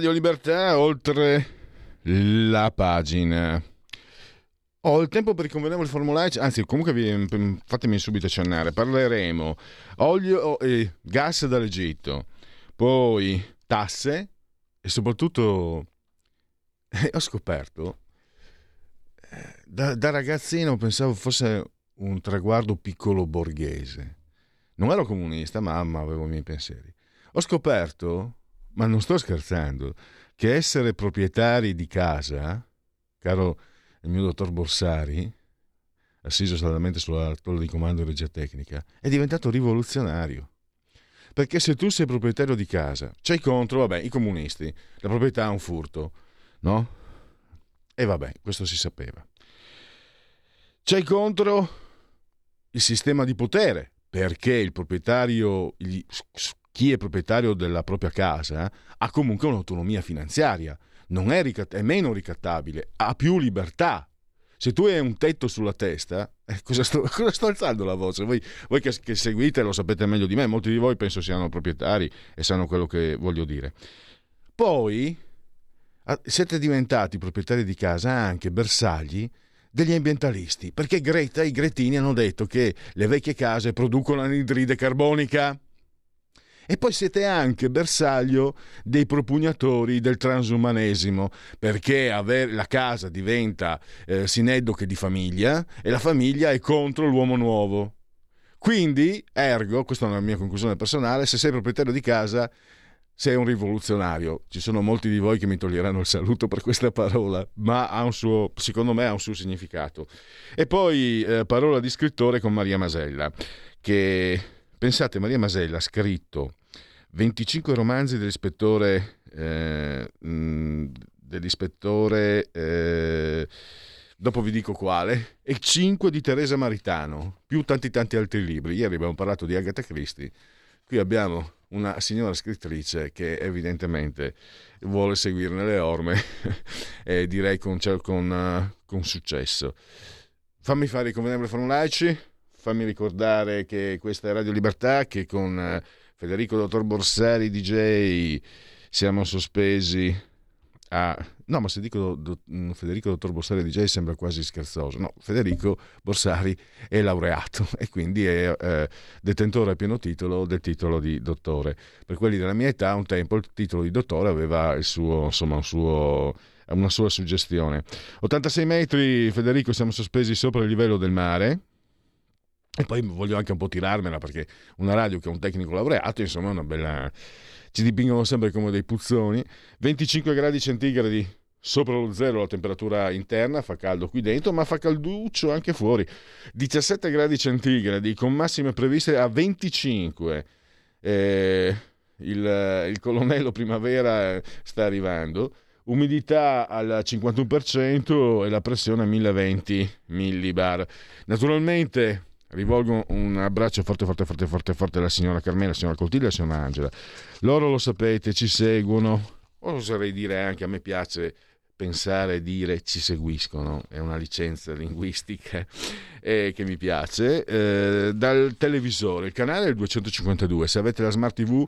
Radio Libertà oltre la pagina. Ho il tempo per il formulario, anzi comunque vi, fatemi subito accennare, parleremo olio e gas dall'Egitto, poi tasse e soprattutto eh, ho scoperto, eh, da, da ragazzino pensavo fosse un traguardo piccolo borghese, non ero comunista ma, ma avevo i miei pensieri. Ho scoperto ma non sto scherzando, che essere proprietari di casa, caro il mio dottor Borsari, assiso saldamente sulla tolla di comando di regia tecnica, è diventato rivoluzionario. Perché se tu sei proprietario di casa, c'hai contro, vabbè, i comunisti, la proprietà è un furto, no? E vabbè, questo si sapeva. C'hai contro il sistema di potere, perché il proprietario, chi è proprietario della propria casa ha comunque un'autonomia finanziaria, è, ricatt- è, meno ricattabile, ha più libertà. Se tu hai un tetto sulla testa, eh, cosa, sto, cosa, sto, alzando la voce? Voi, voi che, che, seguite lo sapete meglio di me, molti di voi penso siano proprietari e sanno quello che voglio dire. Poi siete diventati proprietari di casa anche bersagli degli ambientalisti, perché Greta e i Gretini hanno detto che le vecchie case producono anidride carbonica. E poi siete anche bersaglio dei propugnatori del transumanesimo, perché la casa diventa eh, sineddoche di famiglia e la famiglia è contro l'uomo nuovo. Quindi, ergo, questa è una mia conclusione personale, se sei proprietario di casa sei un rivoluzionario. Ci sono molti di voi che mi toglieranno il saluto per questa parola, ma suo, secondo me ha un suo significato. E poi eh, parola di scrittore con Maria Masella, che pensate, Maria Masella ha scritto 25 romanzi dell'ispettore, eh, dell'ispettore eh, dopo vi dico quale, e 5 di Teresa Maritano, più tanti tanti altri libri. Ieri abbiamo parlato di Agatha Christie, qui abbiamo una signora scrittrice che evidentemente vuole seguirne le orme e direi con, con, con successo. Fammi fare i convenevoli formulaici, fammi ricordare che questa è Radio Libertà che con Federico Dottor Borsari DJ siamo sospesi a... No, ma se dico do, mm, Federico Dottor Borsari DJ sembra quasi scherzoso. No, Federico Borsari è laureato e quindi è eh, detentore a pieno titolo del titolo di dottore. Per quelli della mia età, un tempo il titolo di dottore aveva il suo, insomma, un suo, una sua suggestione. 86 metri, Federico, siamo sospesi sopra il livello del mare e poi voglio anche un po' tirarmela perché una radio che ha un tecnico laureato, insomma, è una bella. Ci dipingono sempre come dei puzzoni. 25 gradi centigradi sopra lo zero la temperatura interna, fa caldo qui dentro, ma fa calduccio anche fuori. 17 gradi centigradi con massime previste a 25. Eh, il, il colonnello primavera sta arrivando umidità al 51% e la pressione a 1020 millibar. Naturalmente Rivolgo un abbraccio forte, forte, forte, forte, forte alla signora Carmela, alla signora Coltiglia e alla signora Angela. Loro lo sapete, ci seguono. Oserei dire anche a me piace pensare e dire ci seguiscono, è una licenza linguistica eh, che mi piace. Eh, dal televisore, il canale è il 252, se avete la smart TV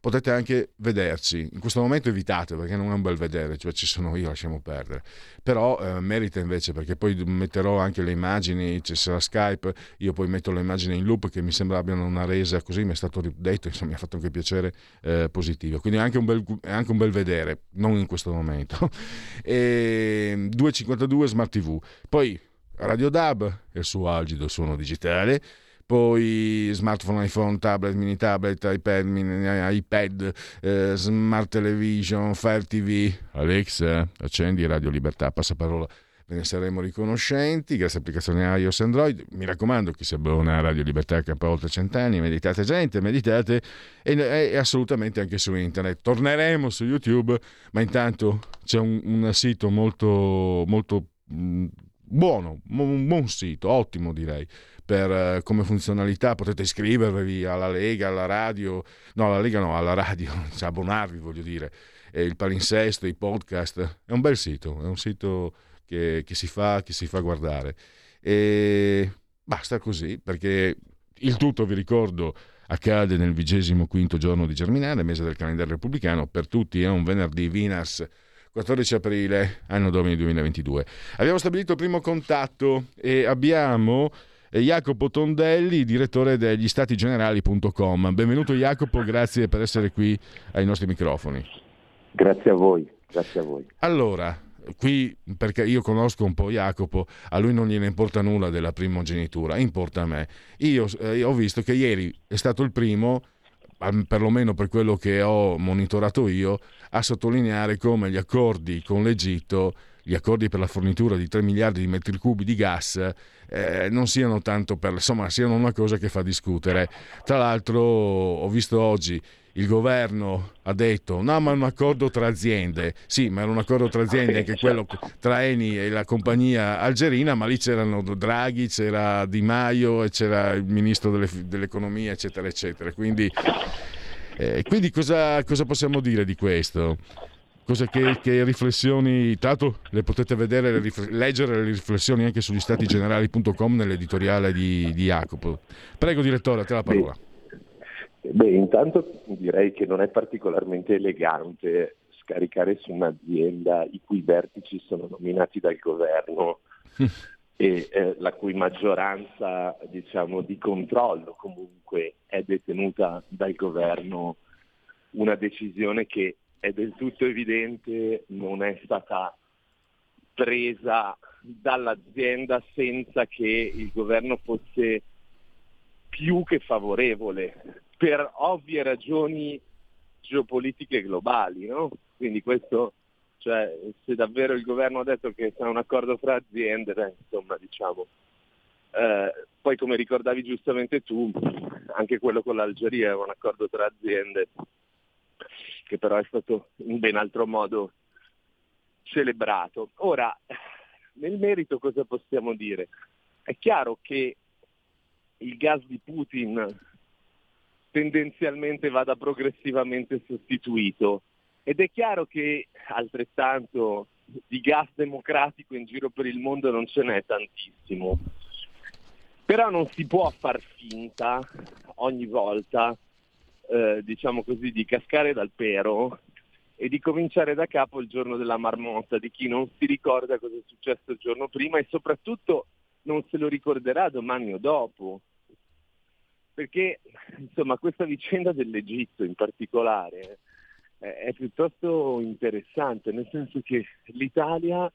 potete anche vederci. In questo momento evitate perché non è un bel vedere, cioè ci sono io, lasciamo perdere. Però eh, merita invece perché poi metterò anche le immagini, ci sarà Skype, io poi metto le immagini in loop che mi sembra abbiano una resa così, mi è stato detto, insomma mi ha fatto anche piacere eh, positivo. Quindi è anche, un bel, è anche un bel vedere, non in questo momento. e 252 Smart TV. Poi Radio DAB, il suo algido suono digitale poi smartphone, iPhone, tablet, mini tablet, iPad, mini, iPad eh, smart television, Fire TV. Alexa, accendi Radio Libertà, passa parola ve ne saremo riconoscenti grazie all'applicazione iOS Android. Mi raccomando, chi si abbona a Radio Libertà che ha oltre cent'anni, meditate gente, meditate e, e, assolutamente anche su internet. Torneremo su YouTube, ma intanto c'è un, un sito molto, molto mh, buono, un buon sito, ottimo direi. Per, uh, come funzionalità potete iscrivervi alla Lega, alla radio, no alla Lega no, alla radio, cioè abbonarvi voglio dire, e il palinsesto, i podcast, è un bel sito, è un sito che, che, si, fa, che si fa guardare. E basta così, perché il tutto, vi ricordo, accade nel vigesimo quinto giorno di Germinale, mese del calendario repubblicano, per tutti è un venerdì Vinars 14 aprile, anno domini 2022. Abbiamo stabilito il primo contatto e abbiamo eh, Jacopo Tondelli, direttore degli statigenerali.com. Benvenuto Jacopo, grazie per essere qui ai nostri microfoni. Grazie a voi, grazie a voi. Allora, qui perché io conosco un po' Jacopo, a lui non gliene importa nulla della primogenitura, importa a me. Io eh, ho visto che ieri è stato il primo, perlomeno per quello che ho monitorato io, a sottolineare come gli accordi con l'Egitto gli accordi per la fornitura di 3 miliardi di metri cubi di gas eh, non siano tanto per insomma siano una cosa che fa discutere. Tra l'altro ho visto oggi il governo ha detto no ma è un accordo tra aziende. Sì ma era un accordo tra aziende anche quello tra Eni e la compagnia algerina ma lì c'erano Draghi c'era Di Maio e c'era il ministro delle, dell'economia eccetera eccetera. Quindi, eh, quindi cosa, cosa possiamo dire di questo? Cosa che, che, riflessioni, tanto le potete vedere, le rifle- leggere le riflessioni anche sugli statigenerali.com nell'editoriale di, di Jacopo. Prego direttore, a te la parola. Beh, intanto direi che non è particolarmente elegante scaricare su un'azienda i cui vertici sono nominati dal governo e eh, la cui maggioranza diciamo, di controllo comunque è detenuta dal governo una decisione che è del tutto evidente non è stata presa dall'azienda senza che il governo fosse più che favorevole per ovvie ragioni geopolitiche globali, no? Quindi questo, cioè, se davvero il governo ha detto che sarà un accordo fra aziende, insomma, diciamo. Eh, poi come ricordavi giustamente tu, anche quello con l'Algeria è un accordo tra aziende, che però è stato in ben altro modo celebrato. Ora, nel merito cosa possiamo dire? È chiaro che il gas di Putin tendenzialmente vada progressivamente sostituito. Ed è chiaro che altrettanto di gas democratico in giro per il mondo non ce n'è tantissimo. Però non si può far finta ogni volta, eh, diciamo così, di cascare dal pero e di cominciare da capo il giorno della marmotta, di chi non si ricorda cosa è successo il giorno prima e soprattutto non se lo ricorderà domani o dopo perché insomma, questa vicenda dell'Egitto in particolare eh, è piuttosto interessante, nel senso che l'Italia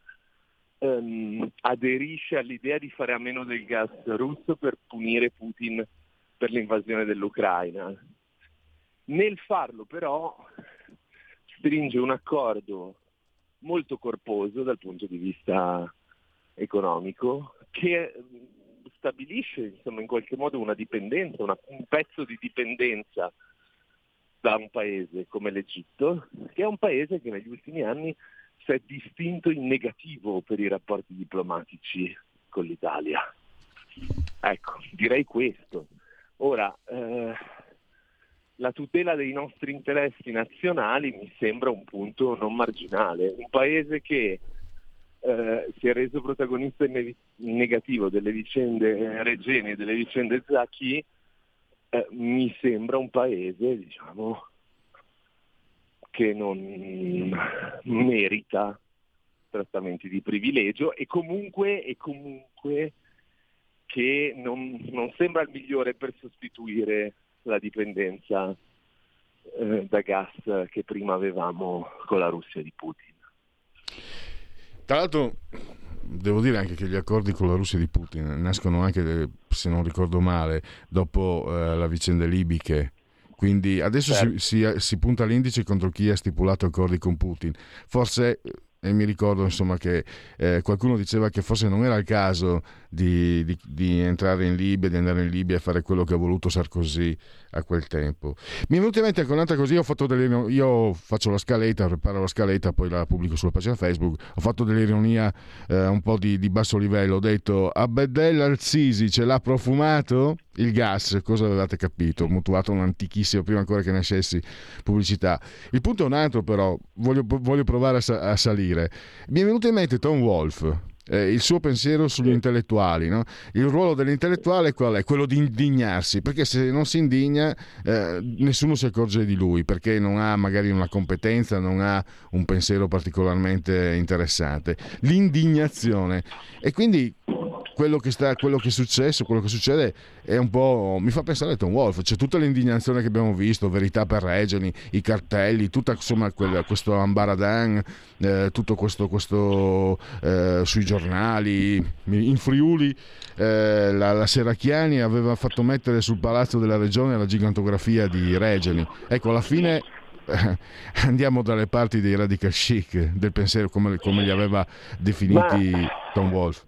ehm, aderisce all'idea di fare a meno del gas russo per punire Putin per l'invasione dell'Ucraina. Nel farlo però stringe un accordo molto corposo dal punto di vista economico che stabilisce insomma, in qualche modo una dipendenza, una, un pezzo di dipendenza da un paese come l'Egitto, che è un paese che negli ultimi anni si è distinto in negativo per i rapporti diplomatici con l'Italia. Ecco, direi questo. Ora, eh, la tutela dei nostri interessi nazionali mi sembra un punto non marginale. Un paese che eh, si è reso protagonista in, negativo delle vicende Regeni e delle vicende Zacchi, eh, mi sembra un paese, diciamo, che non merita trattamenti di privilegio e comunque, e comunque che non, non, sembra il migliore per sostituire la dipendenza eh, da gas che prima avevamo con la Russia di Putin. Tra l'altro devo dire anche che gli accordi con la Russia di Putin nascono anche, se non ricordo male, dopo eh, la vicenda libiche. Quindi adesso certo. si, si, si punta l'indice contro chi ha stipulato accordi con Putin. Forse e mi ricordo insomma, che eh, qualcuno diceva che forse non era il caso di, di, di, entrare in Libia, di andare in Libia e fare quello che ha voluto Sarkozy a quel tempo. Mi è venuta in mente anche un'altra cosa, io, delle, io faccio la scaletta, preparo la scaletta, poi la pubblico sulla pagina Facebook, ho fatto dell'ironia eh, un po' di, di, basso livello, ho detto Abedel al-Sisi ce l'ha profumato? Il gas, cosa avevate capito? Mutuato un antichissimo, prima ancora che nascessi pubblicità. Il punto è un altro però, voglio, voglio provare a, a salire. Mi è venuto in mente Tom Wolfe eh, il suo pensiero sugli intellettuali. No? Il ruolo dell'intellettuale qual è? Quello di indignarsi, perché se non si indigna eh, nessuno si accorge di lui, perché non ha magari una competenza, non ha un pensiero particolarmente interessante. L'indignazione. E quindi quello che, sta, quello che è successo, quello che succede è un po'. mi fa pensare a Tom Wolf. C'è tutta l'indignazione che abbiamo visto, verità per regioni, i cartelli, tutta insomma quel, questo ambaradan, eh, tutto questo, questo eh, sui giornali. In Friuli eh, la, la Seracchiani aveva fatto mettere sul palazzo della regione la gigantografia di Regeni. Ecco, alla fine eh, andiamo dalle parti dei radical chic, del pensiero come, come li aveva definiti. Tom Wolf.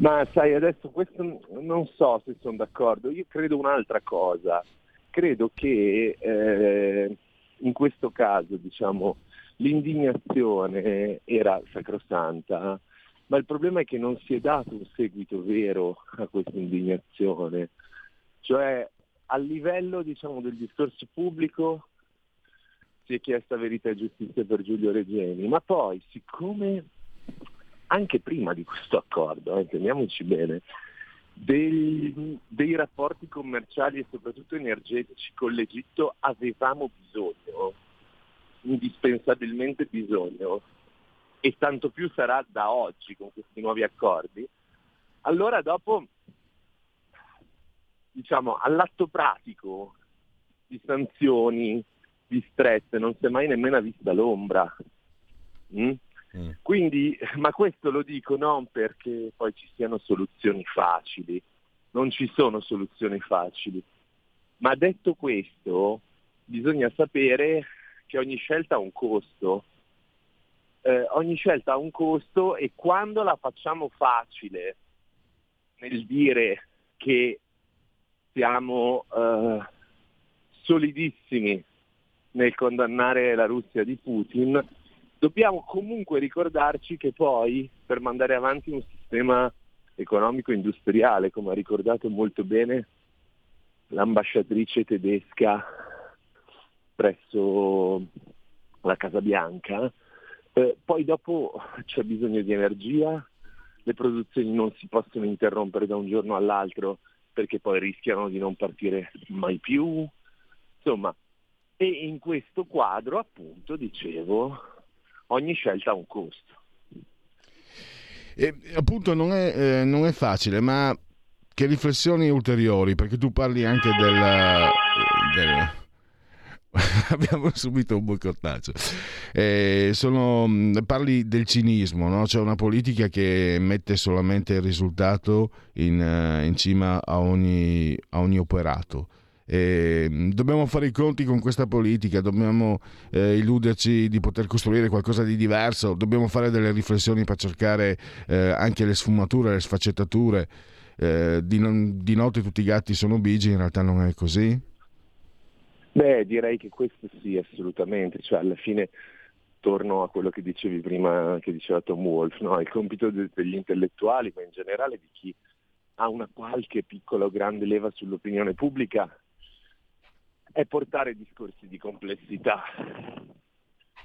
Ma sai, adesso questo non so se sono d'accordo, io credo un'altra cosa, credo che eh, in questo caso diciamo, l'indignazione era sacrosanta, ma il problema è che non si è dato un seguito vero a questa indignazione, cioè a livello diciamo, del discorso pubblico si è chiesta verità e giustizia per Giulio Regeni, ma poi siccome anche prima di questo accordo, eh, bene, dei, dei, rapporti commerciali e soprattutto energetici con l'Egitto avevamo bisogno, indispensabilmente bisogno, e tanto più sarà da oggi con questi nuovi accordi, allora dopo, diciamo, all'atto pratico di sanzioni, di stress, non si è mai nemmeno vista l'ombra. Mm? Mm. Quindi, ma questo lo dico non perché poi ci siano soluzioni facili, non ci sono soluzioni facili, ma detto questo bisogna sapere che ogni scelta ha un costo, eh, ogni scelta ha un costo e quando la facciamo facile nel dire che siamo eh, solidissimi nel condannare la Russia di Putin, dobbiamo comunque ricordarci che poi per mandare avanti un sistema economico industriale, come ha ricordato molto bene l'ambasciatrice tedesca presso la Casa Bianca, eh, poi dopo c'è bisogno di energia, le produzioni non si possono interrompere da un giorno all'altro perché poi rischiano di non partire mai più, insomma, e in questo quadro appunto dicevo ogni scelta ha un costo. E, appunto non è, eh, non è facile, ma che riflessioni ulteriori, perché tu parli anche del... del... abbiamo subito un boicottaggio. Eh, sono, parli del cinismo, no? c'è una politica che mette solamente il risultato in, eh, in cima a ogni, a ogni operato. Eh, dobbiamo fare i conti con questa politica, dobbiamo eh, illuderci di poter costruire qualcosa di diverso, dobbiamo fare delle riflessioni per cercare eh, anche le sfumature, le sfaccettature. Eh, di, non, di notte tutti i gatti sono bigi, in realtà non è così? Beh, direi che questo sì, assolutamente. Cioè, alla fine torno a quello che dicevi prima, che diceva Tom Wolf, no? il compito de- degli intellettuali, ma in generale di chi ha una qualche piccola o grande leva sull'opinione pubblica, è portare discorsi di complessità,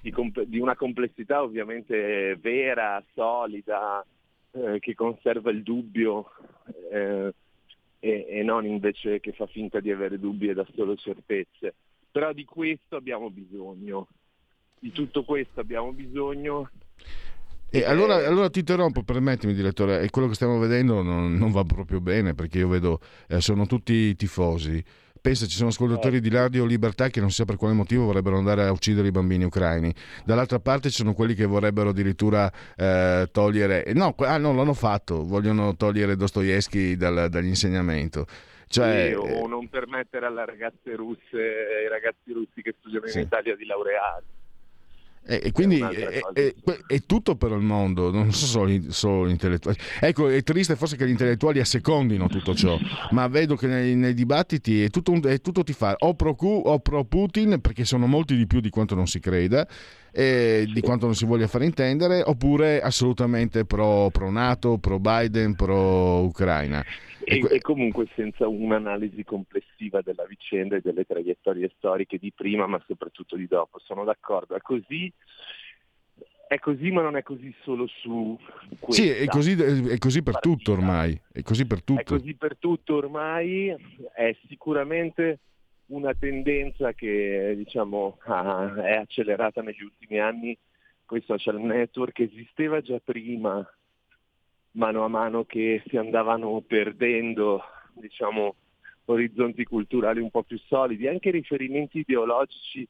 di, comp- di una complessità ovviamente vera, solida, eh, che conserva il dubbio eh, e, e non invece che fa finta di avere dubbi e dà solo certezze. Però di questo abbiamo bisogno, di tutto questo abbiamo bisogno e allora, allora, ti interrompo, permettimi direttore, e quello che stiamo vedendo non, non va proprio bene perché io vedo, eh, sono tutti tifosi, Pensa, ci sono ascoltatori di Radio Libertà che non si sa per quale motivo vorrebbero andare a uccidere i bambini ucraini. Dall'altra parte ci sono quelli che vorrebbero addirittura eh, togliere... No, ah, no, l'hanno fatto, vogliono togliere Dostoevsky dal, dall'insegnamento. Cioè, sì, o non permettere alle ragazze russe ai ragazzi russi che studiano sì. in Italia di laurearsi. E, quindi è, è, è, tutto per il mondo, non solo, solo gli intellettuali. Ecco, è triste forse che gli intellettuali assecondino tutto ciò, ma vedo che nei, nei dibattiti è tutto, è tutto ti fa o pro, o pro Putin, perché sono molti di più di quanto non si creda, e di quanto non si voglia fare intendere, oppure assolutamente pro, pro NATO, pro Biden, pro Ucraina. E, e, comunque senza un'analisi complessiva della vicenda e delle traiettorie storiche di prima, ma soprattutto di dopo. Sono d'accordo, è così. È così, ma non è così solo su questa. Sì, è così, è così per partita. tutto ormai. È così per tutto. È così per tutto ormai. È sicuramente una tendenza che diciamo, è accelerata negli ultimi anni con i social network, esisteva già prima mano a mano che si andavano perdendo diciamo, orizzonti culturali un po' più solidi, anche riferimenti ideologici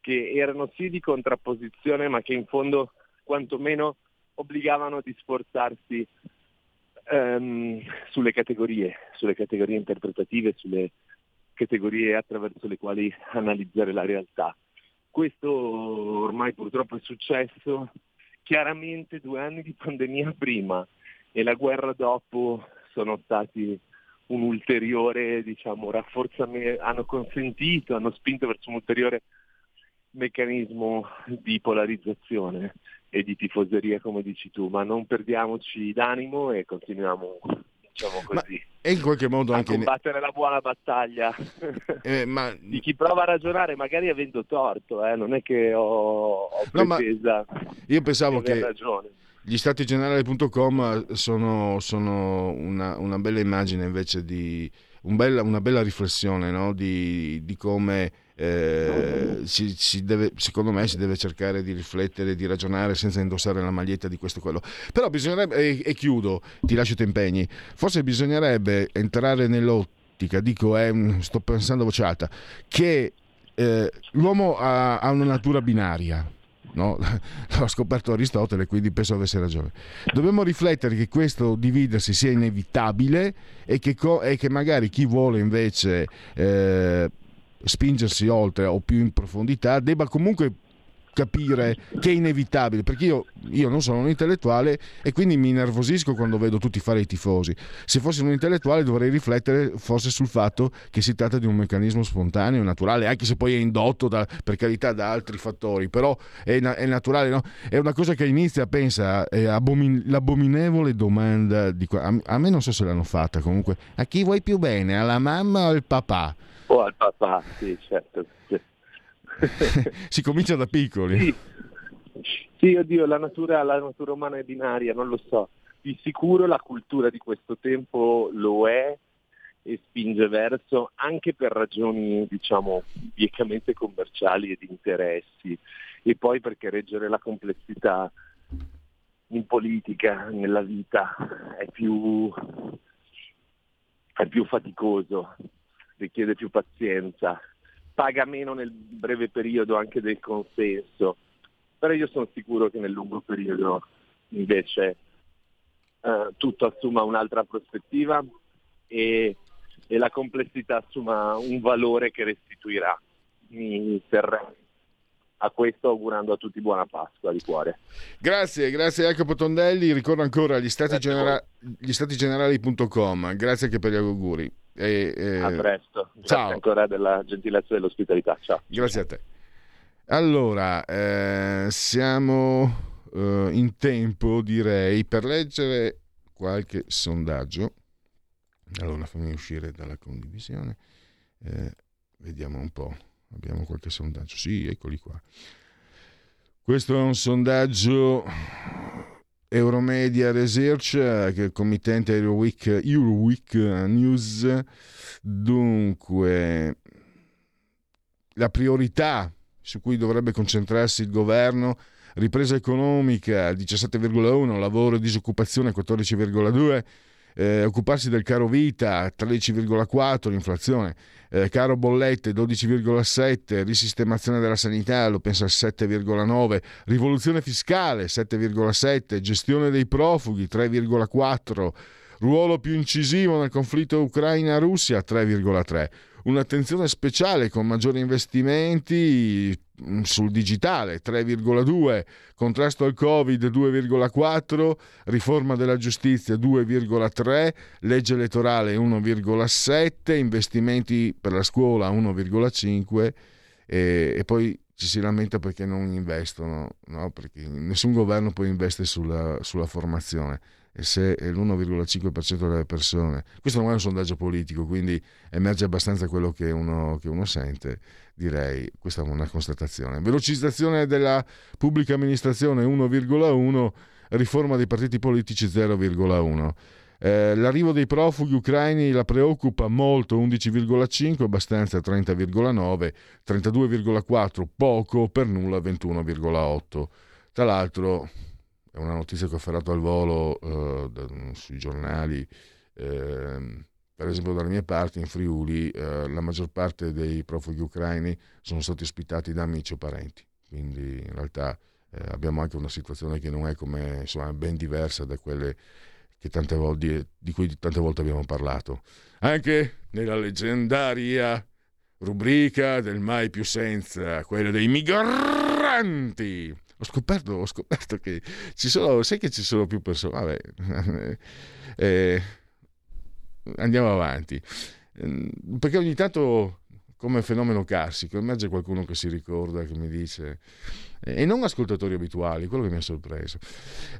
che erano sì di contrapposizione ma che in fondo quantomeno obbligavano a sforzarsi um, sulle categorie, sulle categorie interpretative, sulle categorie attraverso le quali analizzare la realtà. Questo ormai purtroppo è successo, chiaramente due anni di pandemia prima e la guerra dopo sono stati un ulteriore diciamo, rafforzamento, hanno consentito, hanno spinto verso un ulteriore meccanismo di polarizzazione e di tifoseria come dici tu, ma non perdiamoci d'animo e continuiamo diciamo così. e in qualche modo a anche combattere la buona battaglia eh, ma... di chi prova a ragionare magari avendo torto, eh? non è che ho, ho no, io pensavo che ragione gli statigenerali.com sono, sono una, una, bella immagine invece di un bella, una bella riflessione no? di, di, come eh, si, si deve, secondo me si deve cercare di riflettere, di ragionare senza indossare la maglietta di questo e quello. Però bisognerebbe, e, e chiudo, ti lascio i tuoi impegni, forse bisognerebbe entrare nell'ottica, dico, eh, sto pensando a voce alta, che eh, l'uomo ha, ha una natura binaria no? l'ha scoperto Aristotele, quindi penso avesse ragione. Dobbiamo riflettere che questo dividersi sia inevitabile e che, co- e che magari chi vuole invece eh, spingersi oltre o più in profondità debba comunque capire che è inevitabile, perché io, io, non sono un intellettuale e quindi mi nervosisco quando vedo tutti fare i tifosi. Se fossi un intellettuale dovrei riflettere forse sul fatto che si tratta di un meccanismo spontaneo, naturale, anche se poi è indotto da, per carità da altri fattori, però è, è naturale, no? è una cosa che inizia, pensa, abomin- l'abominevole domanda di. A, a me non so se l'hanno fatta comunque, a chi vuoi più bene, alla mamma o al papà? O al papà, sì, certo. si comincia da piccoli. Sì. sì, oddio, la natura, la natura umana è binaria, non lo so. Di sicuro la cultura di questo tempo lo è e spinge verso, anche per ragioni, diciamo, biecamente commerciali e di interessi, e poi perché reggere la complessità in politica, nella vita, è più, è più faticoso, richiede più pazienza paga meno nel breve periodo anche del consenso, però io sono sicuro che nel lungo periodo invece eh, tutto assuma un'altra prospettiva e, e, la complessità assuma un valore che restituirà i terreni. A questo augurando a tutti buona Pasqua di cuore. Grazie, grazie Jacopo Tondelli. Ricordo ancora gli stati, genera- gli stati generali.com. Grazie anche per gli auguri. E, e... A presto. Grazie ciao. ancora della gentilezza e dell'ospitalità. Ciao. Grazie a te. Allora, eh, siamo eh, in tempo, direi, per leggere qualche sondaggio. Allora, fammi uscire dalla condivisione. Eh, vediamo un po'. Abbiamo qualche sondaggio. Sì, eccoli qua. Questo è un sondaggio Euromedia Research, che è il committente Euroweek, Euroweek News. Dunque, la priorità su cui dovrebbe concentrarsi il governo, ripresa economica 17,1, lavoro e disoccupazione 14,2, eh, occuparsi del caro vita 13,4, l'inflazione, eh, caro bollette 12,7, risistemazione della sanità lo pensa al 7,9, rivoluzione fiscale 7,7, gestione dei profughi 3,4, ruolo più incisivo nel conflitto Ucraina-Russia 3,3 un'attenzione speciale con maggiori investimenti mm, sul digitale 3,2, contrasto al Covid 2,4, riforma della giustizia 2,3, legge elettorale 1,7, investimenti per la scuola 1,5 e, e poi ci si lamenta perché non investono, no? perché nessun governo poi investe sulla, sulla formazione se è l'1,5% delle persone, questo non è un sondaggio politico, quindi emerge abbastanza quello che uno, che uno sente, direi, questa è una constatazione. Velocizzazione della pubblica amministrazione 1,1, riforma dei partiti politici 0,1. Eh, l'arrivo dei profughi ucraini la preoccupa molto, 11,5, abbastanza 30,9, 32,4, poco, per nulla 21,8. Tra l'altro è una notizia che ho afferrato al volo eh, da, sui giornali, eh, per esempio dalle mie parti in Friuli eh, la maggior parte dei profughi ucraini sono stati ospitati da amici o parenti, quindi in realtà eh, abbiamo anche una situazione che non è come, insomma, ben diversa da quelle volte, di cui tante volte abbiamo parlato. Anche nella leggendaria rubrica del mai più senza, quella dei migranti ho scoperto, ho scoperto che ci sono, sai che ci sono più persone, vabbè, eh, andiamo avanti, ehm, perché ogni tanto come fenomeno carsico emerge qualcuno che si ricorda, che mi dice, e non ascoltatori abituali, quello che mi ha sorpreso.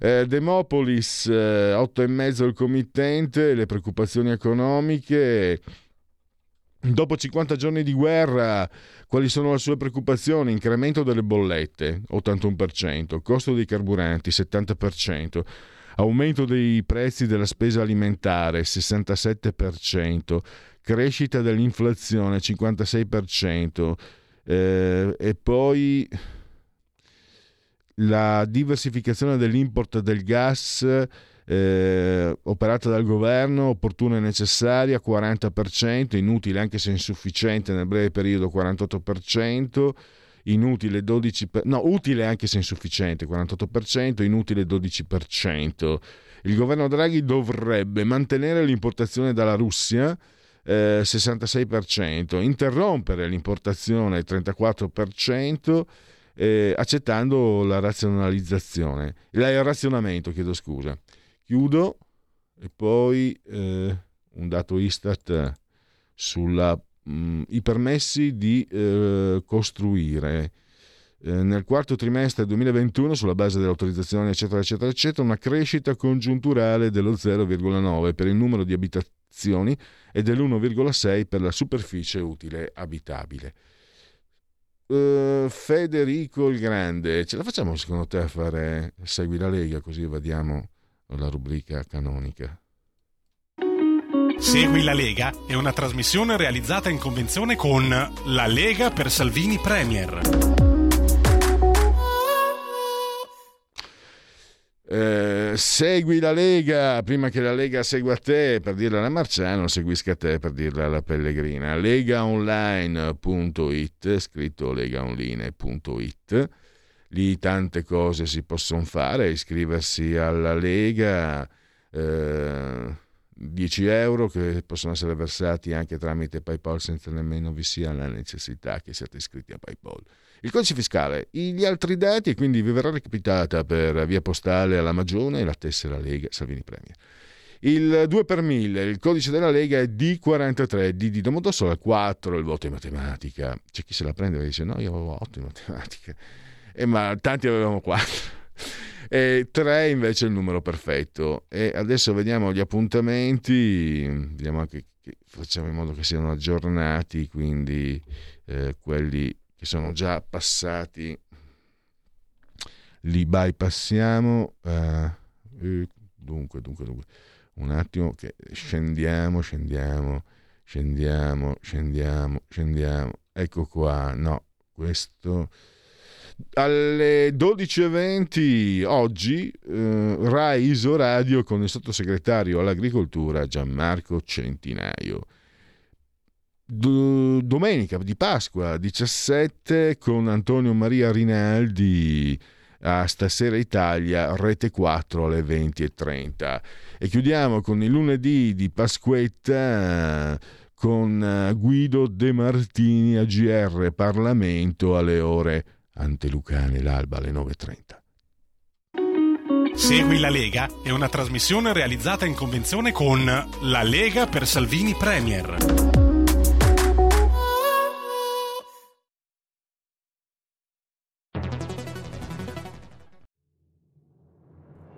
Eh, Demopolis, eh, 8 e mezzo il committente, le preoccupazioni economiche Dopo 50 giorni di guerra, quali sono le sue preoccupazioni? Incremento delle bollette, 81%, costo dei carburanti, 70%, aumento dei prezzi della spesa alimentare, 67%, crescita dell'inflazione, 56%, eh, e poi la diversificazione dell'import del gas eh, operata dal governo, opportuna e necessaria 40%, inutile anche se insufficiente nel breve periodo 48%, inutile 12%, no, utile anche se insufficiente 48%, inutile 12%. Il governo Draghi dovrebbe mantenere l'importazione dalla Russia eh, 66%, interrompere l'importazione 34%, eh, accettando la razionalizzazione, il razionamento, chiedo scusa. Chiudo e poi eh, un dato Istat sui mm, permessi di eh, costruire. Eh, nel quarto trimestre 2021, sulla base dell'autorizzazione, eccetera, eccetera, eccetera, una crescita congiunturale dello 0,9 per il numero di abitazioni e dell'1,6 per la superficie utile abitabile. Uh, Federico il Grande, ce la facciamo secondo te a fare Segui la Lega così vediamo la rubrica canonica. Segui la Lega è una trasmissione realizzata in convenzione con La Lega per Salvini Premier. Eh, segui la Lega prima che la Lega segua te per dirla alla Marciano, seguisca te per dirla alla Pellegrina. Legaonline.it, scritto legaonline.it lì tante cose si possono fare, iscriversi alla Lega, eh, 10 euro che possono essere versati anche tramite PayPal senza nemmeno vi sia la necessità che siate iscritti a PayPal. Il codice fiscale, gli altri dati e quindi vi verrà recapitata per via postale alla Magione la tessera Lega Salvini Premier. Il 2 per 1000, il codice della Lega è D43, D di Domodossola, 4 il voto in matematica. C'è chi se la prende e dice no, io avevo 8 in matematica eh, ma tanti avevamo 4. E 3 invece è il numero perfetto. E adesso vediamo gli appuntamenti, vediamo anche che facciamo in modo che siano aggiornati, quindi eh, quelli che sono già passati li bypassiamo. Uh, dunque, dunque, dunque, un attimo che scendiamo, scendiamo, scendiamo, scendiamo, scendiamo. Ecco qua, no, questo Alle 12.20 oggi eh, Rai Isoradio con il sottosegretario all'agricoltura Gianmarco Centinaio. D- domenica di Pasqua 17 con Antonio Maria Rinaldi a Stasera Italia, Rete 4 alle 20.30. E chiudiamo con il lunedì di Pasquetta con eh, Guido De Martini a GR Parlamento alle ore Antelucane, l'alba alle 9.30. Segui la Lega è una trasmissione realizzata in convenzione con La Lega per Salvini Premier.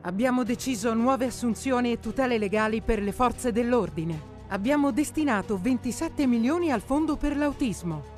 Abbiamo deciso nuove assunzioni e tutele legali per le forze dell'ordine. Abbiamo destinato 27 milioni al fondo per l'autismo.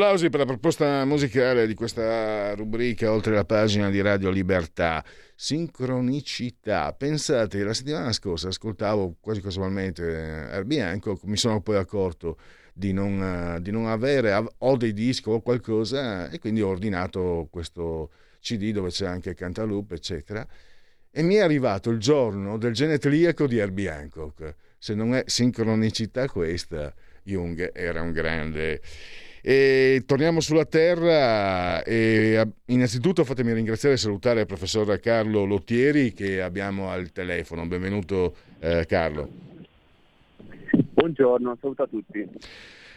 Applausi per la proposta musicale di questa rubrica oltre la pagina di Radio Libertà. Sincronicità. Pensate, la settimana scorsa ascoltavo quasi casualmente eh, Erbianco, mi sono poi accorto di non, eh, di non avere, ho dei dischi o qualcosa e quindi ho ordinato questo CD dove c'è anche Cantaloupe, eccetera. E mi è arrivato il giorno del genetriaco di Herbie Hancock. Se non è sincronicità questa, Jung era un grande. E torniamo sulla Terra e innanzitutto fatemi ringraziare e salutare il professor Carlo Lottieri che abbiamo al telefono. Benvenuto eh, Carlo. Buongiorno, saluto a tutti.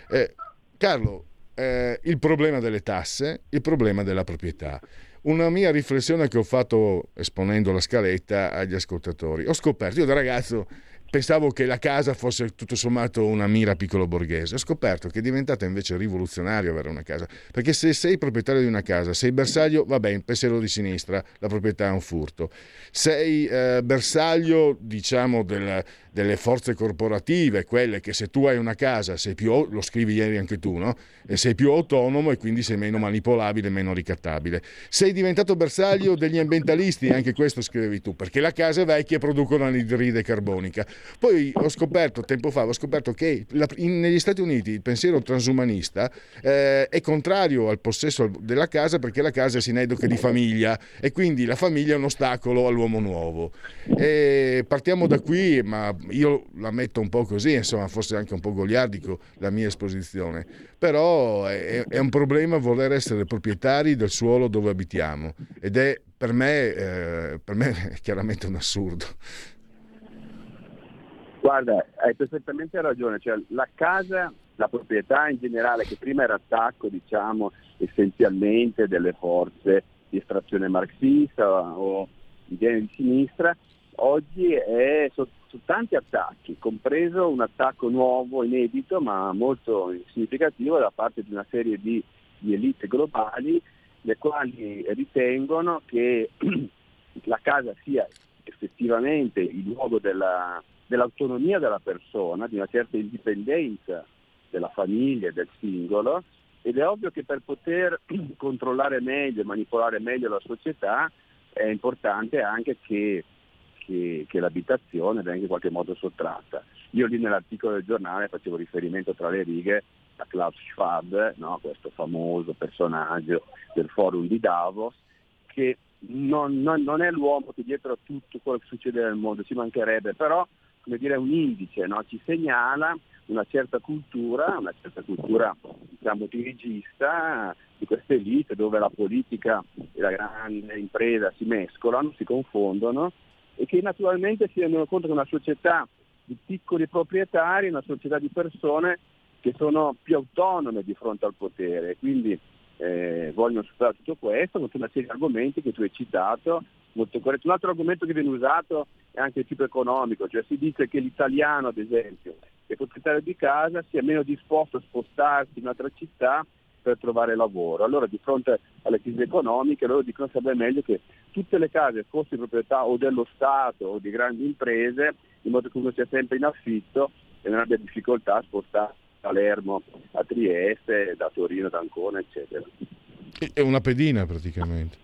Eh, Carlo, eh, il problema delle tasse, il problema della proprietà. Una mia riflessione che ho fatto esponendo la scaletta agli ascoltatori. Ho scoperto, io da ragazzo pensavo che la casa fosse tutto sommato una mira piccolo borghese. Ho scoperto che è diventata invece rivoluzionario avere una casa. Perché se sei proprietario di una casa, sei bersaglio, va bene, pensiero di sinistra, la proprietà è un furto. Sei eh, bersaglio, diciamo, del, delle forze corporative, quelle che se tu hai una casa, sei più, lo scrivi ieri anche tu, no? E sei più autonomo e quindi sei meno manipolabile, meno ricattabile. Sei diventato bersaglio degli ambientalisti, anche questo scrivevi tu, perché la casa è vecchia e producono anidride carbonica. Poi ho scoperto, tempo fa, ho scoperto che la, in, negli Stati Uniti il pensiero transumanista eh, è contrario al possesso della casa perché la casa è sinedoche di famiglia e quindi la famiglia è un ostacolo all'uomo nuovo. E partiamo da qui, ma io la metto un po' così, insomma, forse anche un po' goliardico la mia esposizione, però è, è un problema voler essere proprietari del suolo dove abitiamo ed è per me, eh, per me è chiaramente un assurdo. Guarda, hai perfettamente ragione, cioè, la casa, la proprietà in generale, che prima era attacco, diciamo, essenzialmente delle forze di estrazione marxista o di genere di sinistra, oggi è sotto su tanti attacchi, compreso un attacco nuovo, inedito, ma molto significativo da parte di una serie di, di elite globali, le quali ritengono che la casa sia effettivamente il luogo della, dell'autonomia della persona, di una certa indipendenza della famiglia del singolo, ed è ovvio che per poter controllare meglio e manipolare meglio la società è importante anche che che, che l'abitazione venga in qualche modo sottratta. Io lì nell'articolo del giornale facevo riferimento tra le righe a Klaus Schwab, no? questo famoso personaggio del forum di Davos, che non, non, non, è l'uomo che dietro a tutto quello che succede nel mondo, ci mancherebbe, però come dire, un indice, no? ci segnala una certa cultura, una certa cultura diciamo, dirigista di queste elite dove la politica e la grande impresa si mescolano, si confondono e che naturalmente si rendono conto che una società di piccoli proprietari, una società di persone che sono più autonome di fronte al potere, quindi eh, vogliono superare tutto questo con una serie di argomenti che tu hai citato, molto corretto. Un altro argomento che viene usato è anche il tipo economico, cioè si dice che l'italiano ad esempio, che è proprietario di casa, sia meno disposto a spostarsi in un'altra città per trovare lavoro. Allora di fronte alle crisi economiche loro dicono che sarebbe meglio che tutte le case fossero proprietà o dello Stato o di grandi imprese, in modo che uno sia sempre in affitto e non abbia difficoltà a spostarsi Palermo a Trieste, da Torino ad Ancona, eccetera. È una pedina praticamente.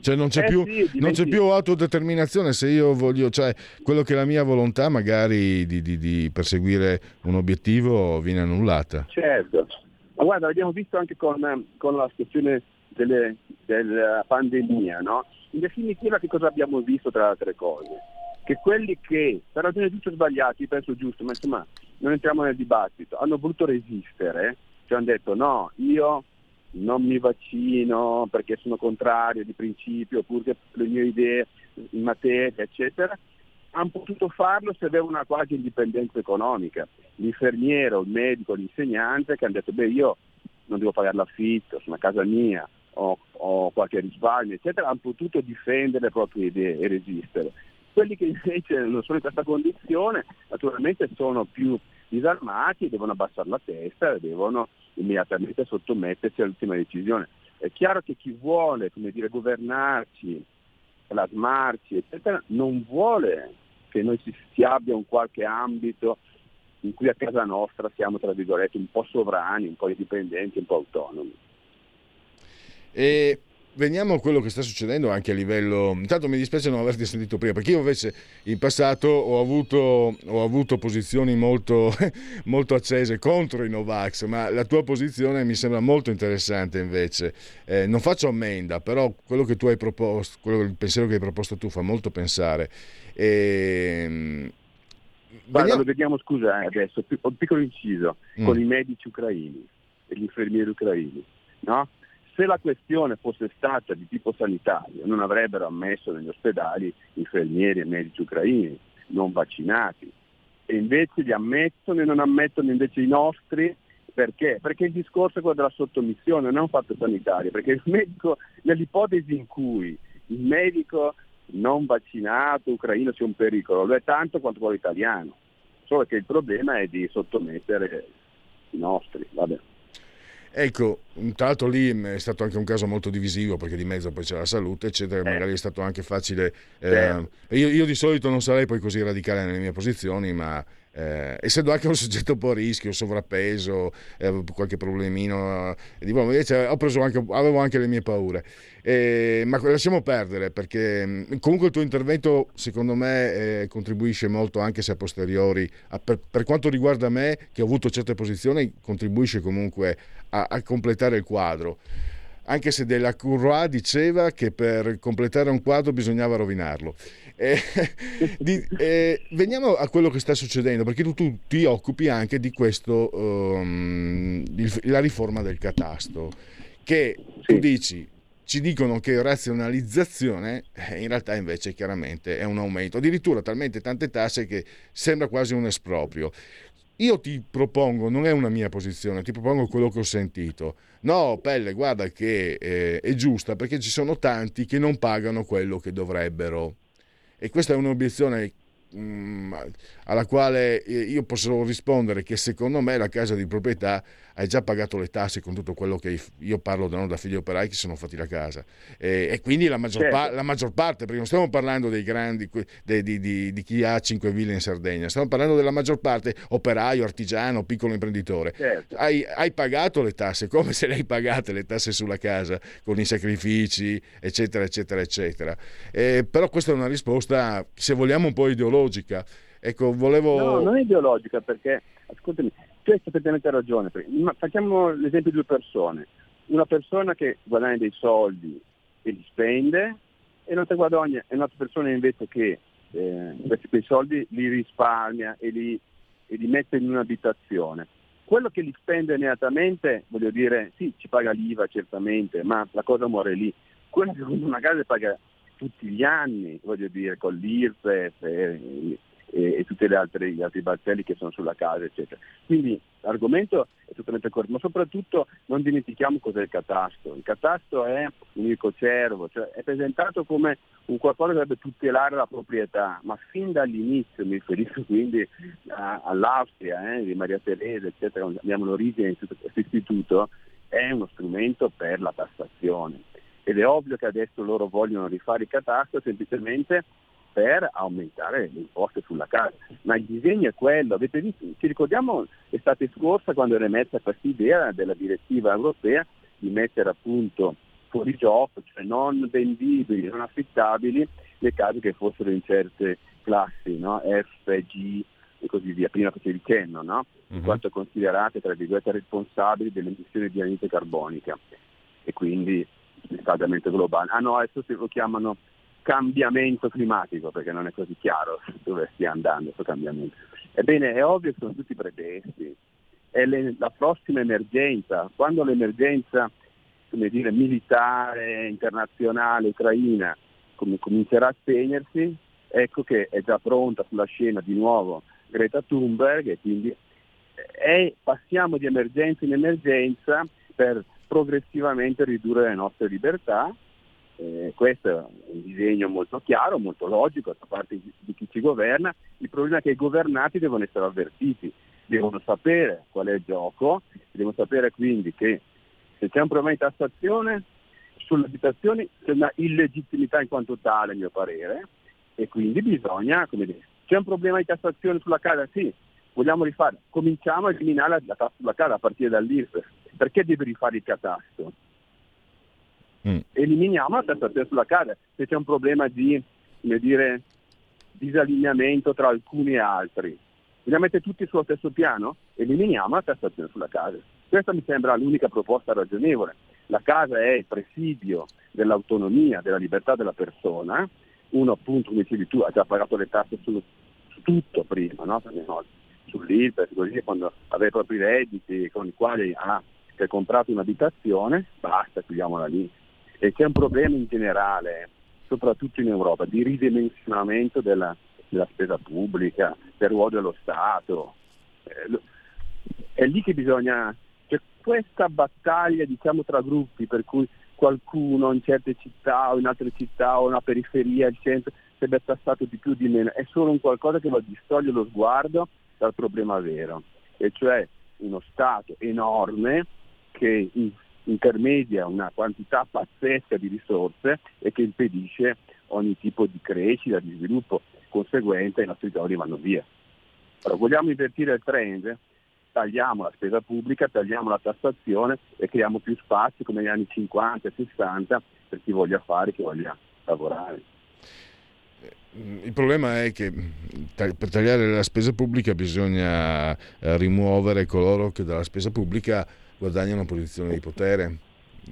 Cioè non c'è, Eh più, sì, non c'è più autodeterminazione se io voglio, cioè quello che è la mia volontà magari di, di- di perseguire un obiettivo viene annullata. Certo, ma guarda, l'abbiamo visto anche con, con la questione delle- della pandemia, no? In definitiva che cosa abbiamo visto tra le altre cose? Che quelli che, per ragioni giuste o sbagliate, penso giusto, ma insomma non entriamo nel dibattito, hanno voluto resistere, cioè hanno detto no, io non mi vaccino perché sono contrario di principio, oppure le mie idee in materia, eccetera, hanno potuto farlo se avevano una qualche indipendenza economica. L'infermiero, il medico, l'insegnante che hanno detto beh io non devo pagare l'affitto, sono a casa mia, ho, ho qualche risparmio, eccetera, hanno potuto difendere le proprie idee e resistere. Quelli che invece non sono in questa condizione naturalmente sono più disarmati, devono abbassare la testa e devono immediatamente sottomettersi all'ultima decisione. È chiaro che chi vuole dire, governarci, plasmarci, eccetera, non vuole che noi si, si abbia un qualche ambito in cui a casa nostra siamo, tra virgolette, un po' sovrani, un po' indipendenti, un po' autonomi. E veniamo a quello che sta succedendo anche a livello. Intanto mi dispiace non averti sentito prima, perché io invece in passato ho avuto, ho avuto posizioni molto, molto accese contro i Novax, ma la tua posizione mi sembra molto interessante invece. Eh, non faccio ammenda, però quello che tu hai proposto, quello, il pensiero che hai proposto tu fa molto pensare. E, Guarda, veniamo- lo vediamo, scusa, eh, adesso, un piccolo inciso, Mm. con i medici ucraini e gli infermieri ucraini, no? Se la questione fosse stata di tipo sanitario, non avrebbero ammesso negli ospedali infermieri e medici ucraini non vaccinati. E invece li ammettono e non ammettono invece i nostri perché? Perché il discorso è quello della sottomissione, non è un fatto sanitario, perché medico, nell'ipotesi in cui il medico non vaccinato ucraino sia un pericolo, lo è tanto quanto quello italiano, solo che il problema è di sottomettere i nostri. Vabbè. Ecco, tra l'altro lì mh, è stato anche un caso molto divisivo perché di mezzo poi c'è la salute, eccetera, Eh. magari è stato anche facile. eh, Certo. io, io di solito non sarei poi così radicale nelle mie posizioni, ma eh, essendo anche un soggetto un po' a rischio, sovrappeso, eh, qualche problemino, di buono, invece ho preso anche, avevo anche le mie paure. Eh, ma lasciamo perdere perché mh, comunque il tuo intervento secondo me contribuisce molto anche se a posteriori, a- per, per quanto riguarda me che ho avuto certe posizioni, contribuisce comunque a, a completare il quadro. Anche se Della Courroy diceva che per completare un quadro bisognava rovinarlo. Eh, di- eh, veniamo a quello che sta succedendo, perché tu, tu ti occupi anche di questo, ehm, il- la riforma del catasto, che tu dici, ci dicono che razionalizzazione, eh, in realtà invece chiaramente è un aumento, addirittura talmente tante tasse che sembra quasi un esproprio. Io ti propongo, non è una mia posizione, ti propongo quello che ho sentito. No, Pelle, guarda che eh, è giusta perché ci sono tanti che non pagano quello che dovrebbero. E questa è un'obiezione mm, alla quale eh, io posso rispondere che secondo me la casa di proprietà hai già pagato le tasse con tutto quello che io parlo da, no, da figli operai che si sono fatti la casa e, e quindi la maggior, Certo. pa- la maggior parte, perché non stiamo parlando dei grandi, de- di, di- di chi ha 5 ville in Sardegna, stiamo parlando della maggior parte operaio, artigiano, piccolo imprenditore. Certo. Hai, hai pagato le tasse come se le hai pagate le tasse sulla casa con i sacrifici eccetera eccetera eccetera Eh, però questa è una risposta se vogliamo un po' ideologica ecco volevo No, non è ideologica perché, ascoltami, tu hai perfettamente ragione. ma facciamo l'esempio di due persone. Una persona che guadagna dei soldi e li spende e un'altra, guadagna, e un'altra persona invece che eh, questi quei soldi li risparmia e li, e li mette in un'abitazione. Quello che li spende immediatamente, voglio dire, sì, ci paga l'IVA certamente, ma la cosa muore lì. Quello che compra una casa paga tutti gli anni, voglio dire, con l'IRPEF e, e, tutti gli altri, balzelli che sono sulla casa, eccetera. Quindi l'argomento è totalmente corretto, ma soprattutto non dimentichiamo cos'è il catasto. Il catasto è un ircocervo, cioè è presentato come un qualcosa che dovrebbe tutelare la proprietà, ma fin dall'inizio, mi riferisco quindi a- all'Austria, eh, di Maria Teresa, eccetera, abbiamo l'origine di questo istituto, è uno strumento per la tassazione. Ed è ovvio che adesso loro vogliono rifare il catasto semplicemente per aumentare le imposte sulla casa. Ma il disegno è quello, avete visto, ci ricordiamo l'estate scorsa quando era emersa questa idea della direttiva europea di mettere appunto fuori gioco, cioè non vendibili, non affittabili, le case che fossero in certe classi, no? F, G e così via, prima facevi cenno, no? in uh-huh. quanto considerate tra virgolette responsabili delle emissioni di anidride carbonica e quindi riscaldamento globale. Ah no, adesso lo chiamano cambiamento climatico perché non è così chiaro dove stia andando questo cambiamento. Ebbene, è ovvio che sono tutti pretesti. È le, la prossima emergenza, quando l'emergenza dire, militare, internazionale, ucraina com- comincerà a spegnersi, ecco che è già pronta sulla scena di nuovo Greta Thunberg e quindi è, passiamo di emergenza in emergenza per progressivamente ridurre le nostre libertà. Eh, questo è un disegno molto chiaro, molto logico da parte di chi ci governa. Il problema è che i governati devono essere avvertiti, devono sapere qual è il gioco, devono sapere quindi che se c'è un problema di tassazione sulle abitazioni c'è una illegittimità in quanto tale, a mio parere, e quindi bisogna, come dire, c'è un problema di tassazione sulla casa? Sì, vogliamo rifare, cominciamo a eliminare la tassa sulla casa a partire dall'IRPEF. Perché devi rifare il catasto? Mm. Eliminiamo la tassazione sulla casa. Se c'è un problema di dire, disallineamento tra alcuni e altri, vogliamo mettere tutti sullo stesso piano? Eliminiamo la tassazione sulla casa. Questa mi sembra l'unica proposta ragionevole. La casa è il presidio dell'autonomia, della libertà della persona. Uno appunto, come dicevi tu, ha già pagato le tasse su, su tutto prima, no? sull'IRPEF, così quando aveva i propri redditi con i quali ha comprato un'abitazione, basta, chiudiamola lì. E c'è un problema in generale, soprattutto in Europa, di ridimensionamento della, della spesa pubblica, del ruolo dello Stato. Eh, è lì che bisogna, c'è questa battaglia diciamo, tra gruppi per cui qualcuno in certe città o in altre città o una periferia, il centro, sarebbe tassato di più o di meno, è solo un qualcosa che va a distogliere lo sguardo dal problema vero, e cioè uno Stato enorme che intermedia una quantità pazzesca di risorse e che impedisce ogni tipo di crescita, di sviluppo conseguente i nostri giovani vanno via. Allora, vogliamo invertire il trend? Tagliamo la spesa pubblica, tagliamo la tassazione e creiamo più spazi come negli anni 50 e 60 per chi voglia fare, chi voglia lavorare. Il problema è che per tagliare la spesa pubblica bisogna eh, rimuovere coloro che dalla spesa pubblica guadagnano una posizione di potere.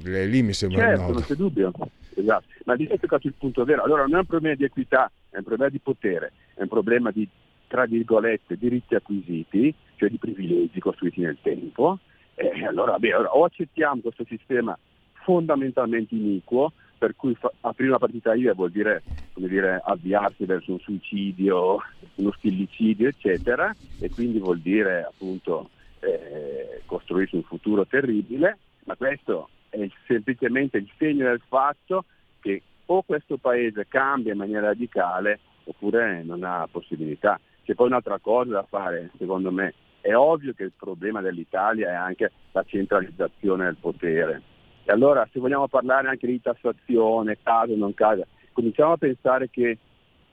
E lì mi sembra certo, nodo. non c'è dubbio. Esatto. Ma lì è toccato il punto vero. Allora non è un problema di equità, è un problema di potere, è un problema di, tra virgolette, diritti acquisiti, cioè di privilegi costruiti nel tempo. E allora, beh, allora o accettiamo questo sistema fondamentalmente iniquo, per cui fa, aprire una partita IVA vuol dire, dire, avviarsi verso un suicidio, uno stillicidio, eccetera, e quindi vuol dire appunto eh, costruirsi un futuro terribile, ma questo è semplicemente il segno del fatto che o questo paese cambia in maniera radicale oppure non ha possibilità. C'è poi un'altra cosa da fare, secondo me. È ovvio che il problema dell'Italia è anche la centralizzazione del potere e allora se vogliamo parlare anche di tassazione, casa o non casa, cominciamo a pensare che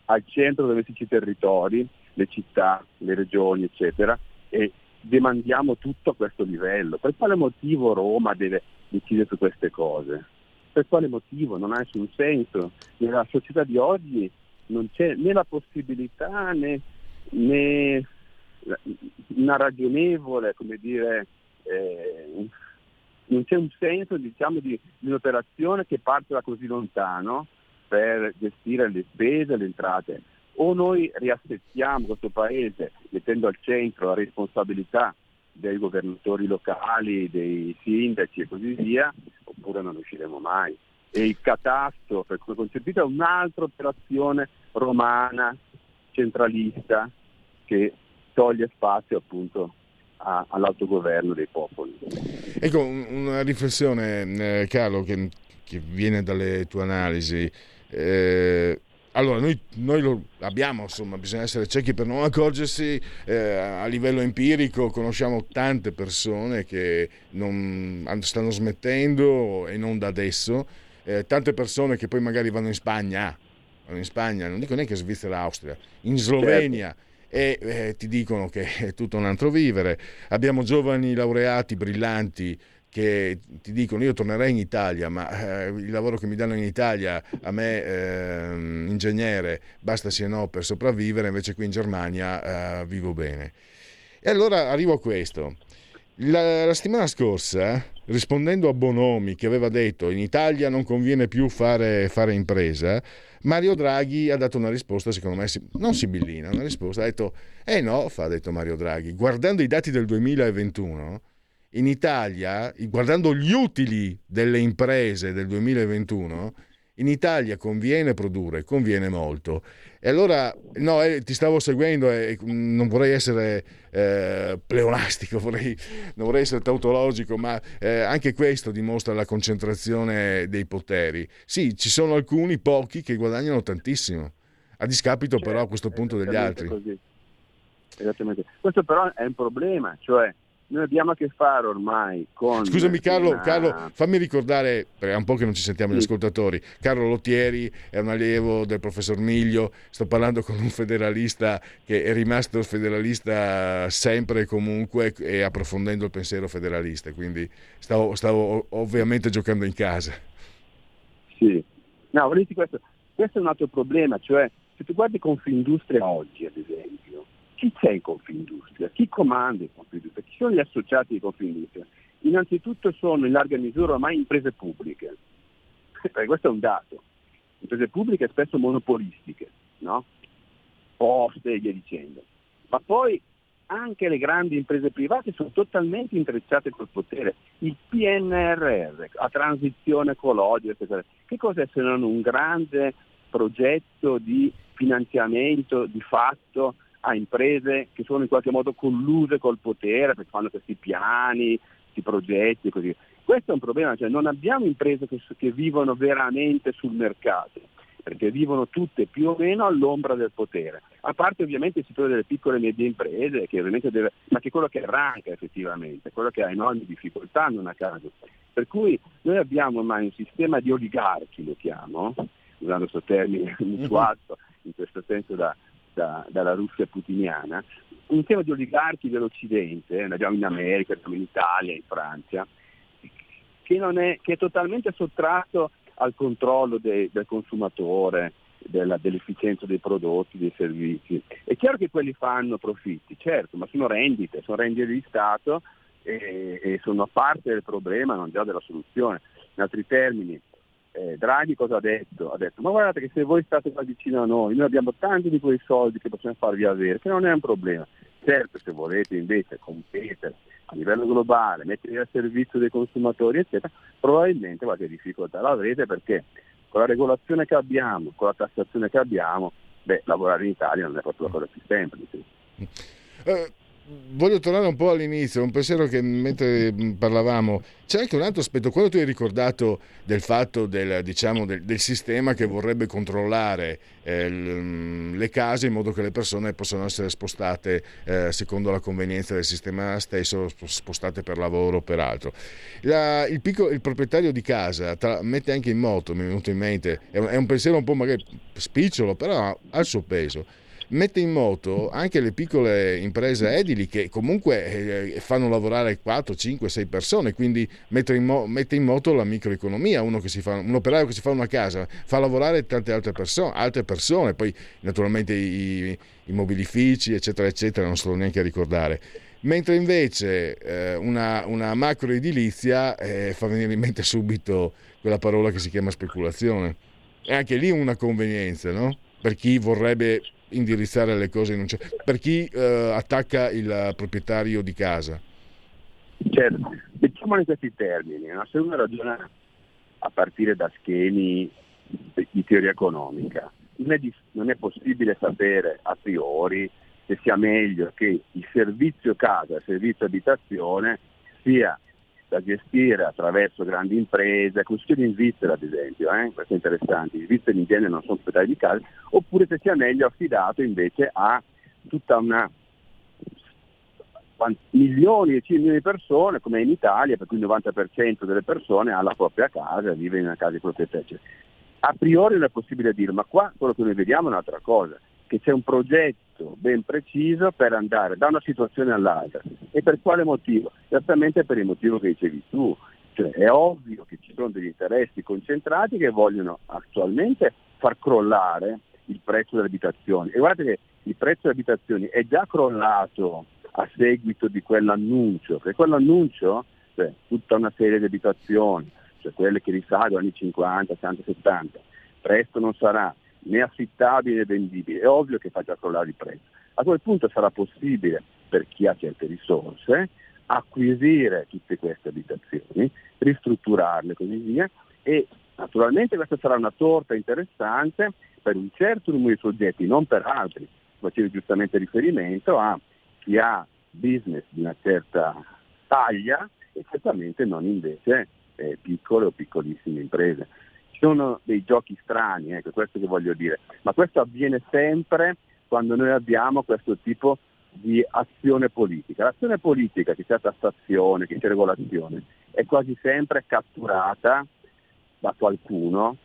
al centro dove si i territori, le città, le regioni, eccetera, e demandiamo tutto a questo livello. Per quale motivo Roma deve decidere su queste cose? Per quale motivo? Non ha nessun senso. Nella società di oggi non c'è né la possibilità né, né una ragionevole, come dire, eh, non c'è un senso diciamo, di, di, un'operazione che parte da così lontano per gestire le spese le entrate. O noi riassettiamo questo paese mettendo al centro la responsabilità dei governatori locali, dei sindaci e così via, oppure non usciremo mai. E il catasto, per come concepito, è un'altra operazione romana, centralista, che toglie spazio appunto all'autogoverno dei popoli. Ecco, una riflessione, eh, Carlo, che, che, viene dalle tue analisi. Eh, allora, noi, noi, lo abbiamo, insomma, bisogna essere ciechi per non accorgersi eh, a livello empirico, conosciamo tante persone che non, stanno smettendo e non da adesso, eh, tante persone che poi magari vanno in Spagna in Spagna, non dico neanche Svizzera, Austria, in Slovenia. Certo e eh, ti dicono che è tutto un altro vivere. Abbiamo giovani laureati brillanti che ti dicono io tornerei in Italia, ma eh, il lavoro che mi danno in Italia a me, eh, ingegnere, basta sì e no per sopravvivere, invece qui in Germania eh, vivo bene. E allora arrivo a questo. La, la settimana scorsa, rispondendo a Bonomi che aveva detto in Italia non conviene più fare, fare impresa, Mario Draghi ha dato una risposta, secondo me, non sibillina, una risposta, ha detto, eh no, fa, ha detto Mario Draghi, guardando i dati del 2021, in Italia, guardando gli utili delle imprese del 2021, in Italia conviene produrre, conviene molto. E allora, no, eh, ti stavo seguendo e non vorrei essere eh, pleonastico, vorrei, non vorrei essere tautologico, ma eh, anche questo dimostra la concentrazione dei poteri. Sì, ci sono alcuni, pochi, che guadagnano tantissimo, a discapito certo, però a questo punto degli altri. Così. Esattamente. Questo però è un problema, cioè noi abbiamo a che fare ormai con... Scusami Carlo, una... Carlo, fammi ricordare, perché è un po' che non ci sentiamo sì. gli ascoltatori, Carlo Lottieri è un allievo del professor Miglio, sto parlando con un federalista che è rimasto federalista sempre e comunque e approfondendo il pensiero federalista, quindi stavo, stavo ovviamente giocando in casa. Sì, no, questo, questo è un altro problema, cioè se tu guardi Confindustria oggi ad esempio, chi c'è in Confindustria? Chi comanda in Confindustria? Chi sono gli associati di Confindustria? Innanzitutto sono in larga misura ormai imprese pubbliche, perché questo è un dato, imprese pubbliche spesso monopolistiche, no? poste e via dicendo. Ma poi anche le grandi imprese private sono totalmente intrecciate col potere. Il PNRR, la transizione ecologica, eccetera. che cos'è se non un grande progetto di finanziamento di fatto a imprese che sono in qualche modo colluse col potere perché fanno questi piani, questi progetti e così. Questo è un problema, cioè non abbiamo imprese che, che vivono veramente sul mercato, perché vivono tutte più o meno all'ombra del potere, a parte ovviamente il settore delle piccole e medie imprese, che ovviamente deve, ma che è quello che arranca effettivamente, quello che ha enormi difficoltà non a caso. Per cui noi abbiamo ormai un sistema di oligarchi, lo chiamo, usando questo termine mutuato in questo senso da, da, dalla Russia putiniana, un tema di oligarchi dell'Occidente, ne abbiamo in America, in Italia, in Francia, che, è, che è, totalmente sottratto al controllo de, del consumatore, della, dell'efficienza dei prodotti, dei servizi. È chiaro che quelli fanno profitti, certo, ma sono rendite, sono rendite di Stato e, e sono parte del problema, non già della soluzione. In altri termini, eh, Draghi cosa ha detto? Ha detto ma guardate che se voi state qua vicino a noi, noi abbiamo tanti di quei soldi che possiamo farvi avere, che non è un problema. Certo se volete invece competere a livello globale, mettervi al servizio dei consumatori, eccetera, probabilmente qualche difficoltà l'avrete perché con la regolazione che abbiamo, con la tassazione che abbiamo, beh, lavorare in Italia non è proprio la cosa più semplice. Eh, voglio tornare un po' all'inizio, un pensiero che mentre parlavamo, c'è anche un altro aspetto, quello tu hai ricordato del fatto del, diciamo, del, del sistema che vorrebbe controllare eh, le case in modo che le persone possano essere spostate eh, secondo la convenienza del sistema stesso, spostate per lavoro o per altro. La, il, piccolo, il, proprietario di casa tra, mette anche in moto, mi è venuto in mente, è un, è un pensiero un po' magari spicciolo, però ha il suo peso mette in moto anche le piccole imprese edili che comunque eh, fanno lavorare 4, 5, 6 persone, quindi mette in, mo- mette in moto la microeconomia, fa, un operaio che si fa una casa fa lavorare tante altre persone, altre persone poi naturalmente i, i mobilifici eccetera eccetera non sto neanche a ricordare mentre invece eh, una, una macro edilizia eh, fa venire in mente subito quella parola che si chiama speculazione. E anche lì una convenienza, no? Per chi vorrebbe indirizzare le cose in un certo per chi eh, attacca il proprietario di casa. Certo, mettiamolo in questi termini, no? se uno ragiona a partire da schemi di teoria economica, non è, di, non è possibile sapere a priori se sia meglio che il servizio casa, il servizio abitazione sia da gestire attraverso grandi imprese, come succede in Svizzera ad esempio, eh? questo è interessante, i svizzeri in genere non sono proprietari di case, oppure se sia meglio affidato invece a tutta una milioni e milioni di persone, come in Italia, per cui il 90% delle persone ha la propria casa, vive in una casa di proprietà. a priori non è possibile dirlo, ma qua quello che noi vediamo è un'altra cosa, che c'è un progetto ben preciso per andare da una situazione all'altra. E per quale motivo? Esattamente per il motivo che dicevi tu. Cioè, è ovvio che ci sono degli interessi concentrati che vogliono attualmente far crollare il prezzo delle abitazioni. E guardate che il prezzo delle abitazioni è già crollato a seguito di quell'annuncio, perché quell'annuncio, cioè tutta una serie di abitazioni, cioè quelle che risalgono agli anni 50, 60, 70, presto non sarà né affittabile né vendibile, è ovvio che faccia crollare il prezzo. A quel punto sarà possibile, per chi ha certe risorse, acquisire tutte queste abitazioni, ristrutturarle e così via e naturalmente questa sarà una torta interessante per un certo numero di soggetti, non per altri. Facevi giustamente riferimento a chi ha business di una certa taglia e certamente non invece eh, piccole o piccolissime imprese. Sono dei giochi strani, ecco, questo che voglio dire, ma questo avviene sempre quando noi abbiamo questo tipo di azione politica. L'azione politica, che sia tassazione, che sia regolazione, è quasi sempre catturata da qualcuno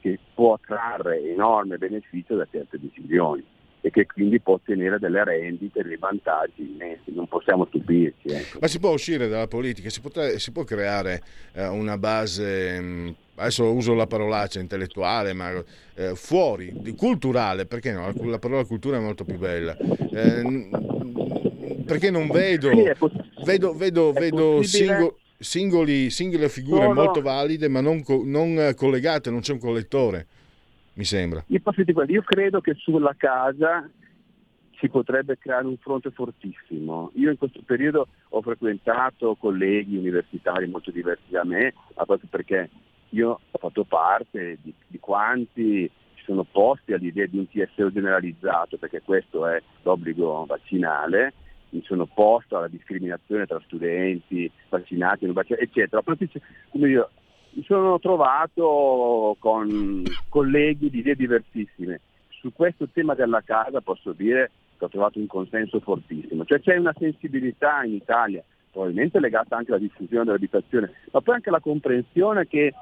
che può trarre enorme beneficio da certe decisioni e che quindi può ottenere delle rendite, dei vantaggi immensi, non possiamo stupirci. Ecco. Ma si può uscire dalla politica, si può, si può creare eh, una base, mh, mm, adesso uso la parolaccia intellettuale, ma eh, fuori, culturale, perché no? La parola cultura è molto più bella. Eh, perché non vedo, vedo, vedo, vedo singo, singoli, singole figure no, molto no. valide, ma non, non collegate, non c'è un collettore mi sembra. Io, credo che sulla casa si potrebbe creare un fronte fortissimo. Io in questo periodo ho frequentato colleghi universitari molto diversi da me, proprio perché io ho fatto parte di, di quanti si sono posti all'idea di un TSO generalizzato, perché questo è l'obbligo vaccinale, mi sono opposto alla discriminazione tra studenti vaccinati, non vaccinati, eccetera. Come io, mi sono trovato con colleghi di idee diversissime. Su questo tema della casa posso dire che ho trovato un consenso fortissimo, cioè c'è una sensibilità in Italia, probabilmente legata anche alla diffusione dell'abitazione, ma poi anche la comprensione che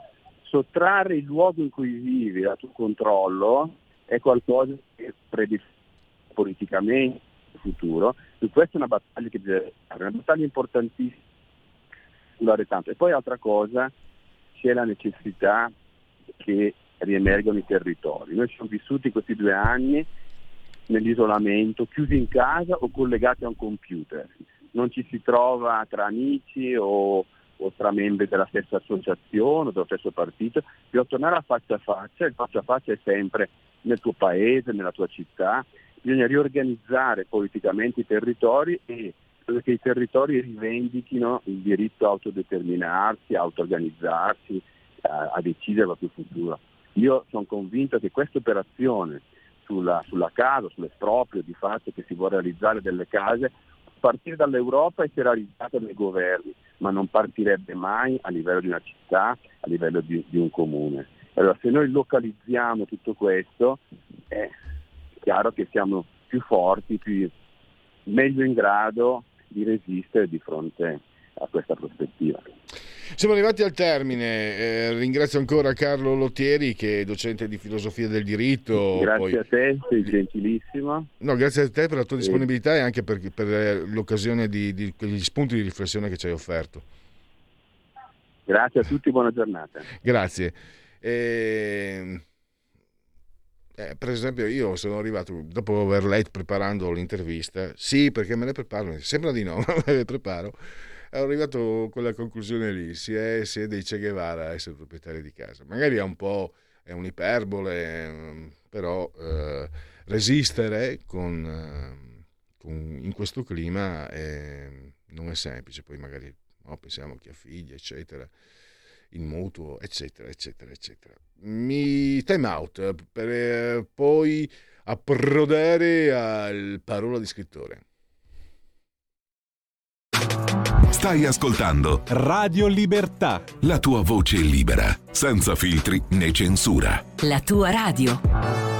sottrarre il luogo in cui vivi al tuo controllo è qualcosa che predisponde politicamente il futuro, su questa è una battaglia che deve fare, una battaglia importantissima. E poi altra cosa, c'è la necessità che riemergano i territori. Noi siamo vissuti questi due anni nell'isolamento, chiusi in casa o collegati a un computer. Non ci si trova tra amici o, o tra membri della stessa associazione o dello stesso partito. Bisogna tornare a faccia a faccia, il faccia a faccia è sempre nel tuo paese, nella tua città. Bisogna riorganizzare politicamente i territori e che i territori rivendichino il diritto a autodeterminarsi, a auto-organizzarsi, a, a decidere il proprio futuro. Io sono convinto che questa operazione sulla, sulla casa, sull'esproprio di fatto che si vuole realizzare delle case, partire dall'Europa e si è realizzata dai governi, ma non partirebbe mai a livello di una città, a livello di, di un comune. Allora se noi localizziamo tutto questo è chiaro che siamo più forti, più, meglio in grado di resistere di fronte a questa prospettiva. Siamo arrivati al termine, eh, ringrazio ancora Carlo Lottieri che è docente di filosofia del diritto. Grazie poi... a te, sei gentilissimo. No, grazie a te per la tua disponibilità e anche per, per l'occasione di, di, gli spunti di riflessione che ci hai offerto. Grazie a tutti, buona giornata. Grazie. E... Eh, per esempio, io sono arrivato dopo aver letto preparando l'intervista, sì, perché me ne preparo, sembra di no, ma me ne preparo. Ero arrivato con la conclusione lì: si è, si è dei Che Guevara a essere proprietari di casa. Magari è un po' è un'iperbole, però eh, resistere con, eh, con, in questo clima è, non è semplice. Poi magari no, pensiamo a chi ha figli, eccetera il mutuo, eccetera, eccetera, eccetera. Mi time out per eh, poi approdare al parola di scrittore. Stai ascoltando Radio Libertà. La tua voce libera, senza filtri né censura. La tua radio.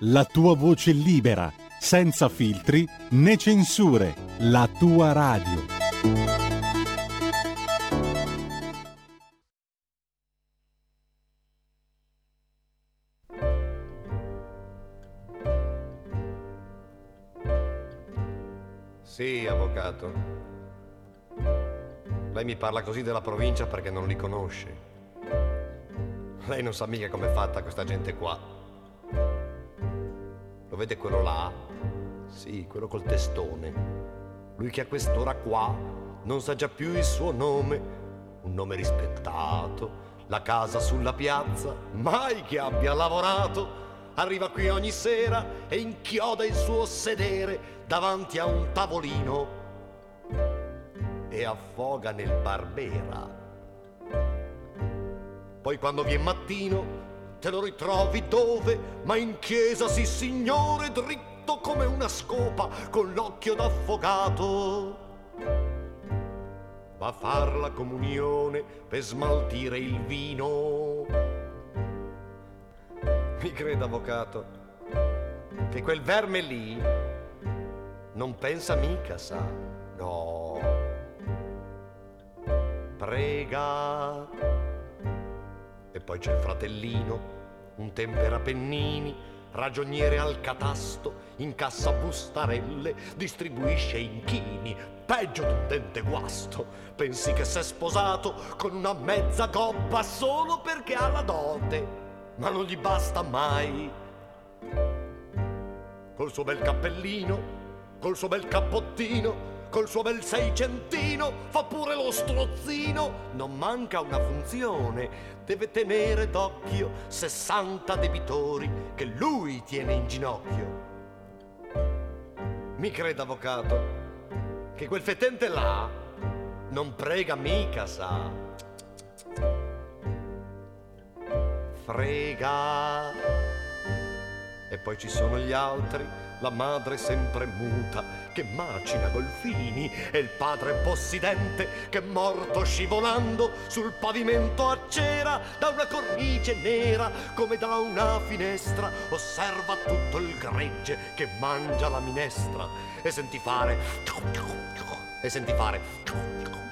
la tua voce libera, senza filtri né censure, la tua radio. Sì, avvocato. Lei mi parla così della provincia perché non li conosce. Lei non sa mica com'è fatta questa gente qua. Lo vede quello là? Sì, quello col testone. Lui che a quest'ora qua non sa già più il suo nome. Un nome rispettato, la casa sulla piazza, mai che abbia lavorato. Arriva qui ogni sera e inchioda il suo sedere davanti a un tavolino e affoga nel barbera. Poi quando viene mattino te lo ritrovi dove? Ma in chiesa, sì signore, dritto come una scopa, con l'occhio d'affogato. Va a far la comunione per smaltire il vino. Mi creda, avvocato, che quel verme lì non pensa mica, sa. No. Prega. Poi c'è il fratellino, un tempera pennini, ragioniere al catasto, incassa bustarelle, distribuisce inchini, peggio d'un dente guasto. Pensi che s'è sposato con una mezza gobba solo perché ha la dote, ma non gli basta mai. Col suo bel cappellino, col suo bel cappottino, col suo bel seicentino, fa pure lo strozzino, non manca una funzione, deve tenere d'occhio 60 debitori che lui tiene in ginocchio. Mi creda, avvocato, che quel fetente là non prega mica, sa. Frega. E poi ci sono gli altri la madre sempre muta che macina golfini e il padre possidente che morto scivolando sul pavimento a cera da una cornice nera come da una finestra osserva tutto il gregge che mangia la minestra e senti fare e senti fare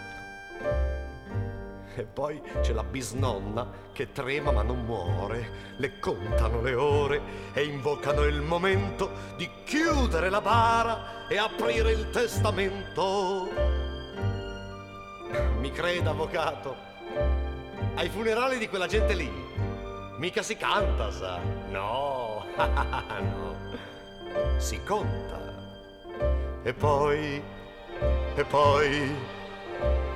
e poi c'è la bisnonna che trema ma non muore. Le contano le ore e invocano il momento di chiudere la bara e aprire il testamento. Mi creda, avvocato, ai funerali di quella gente lì mica si canta, sa. No, no. Si conta. E poi, e poi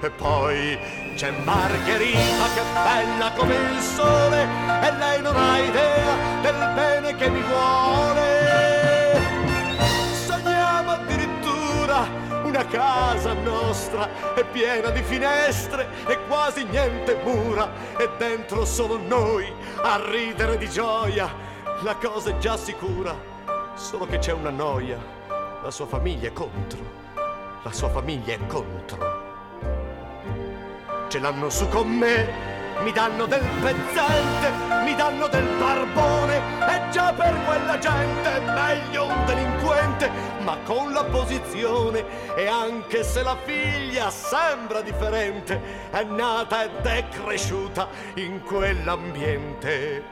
e poi c'è Margherita che è bella come il sole e lei non ha idea del bene che mi vuole. Sogniamo addirittura una casa nostra è piena di finestre e quasi niente mura e dentro solo noi a ridere di gioia. La cosa è già sicura, solo che c'è una noia. La sua famiglia è contro. La sua famiglia è contro ce l'hanno su con me. Mi danno del pezzente, mi danno del barbone, e già per quella gente è meglio un delinquente, ma con la posizione, e anche se la figlia sembra differente, è nata ed è cresciuta in quell'ambiente.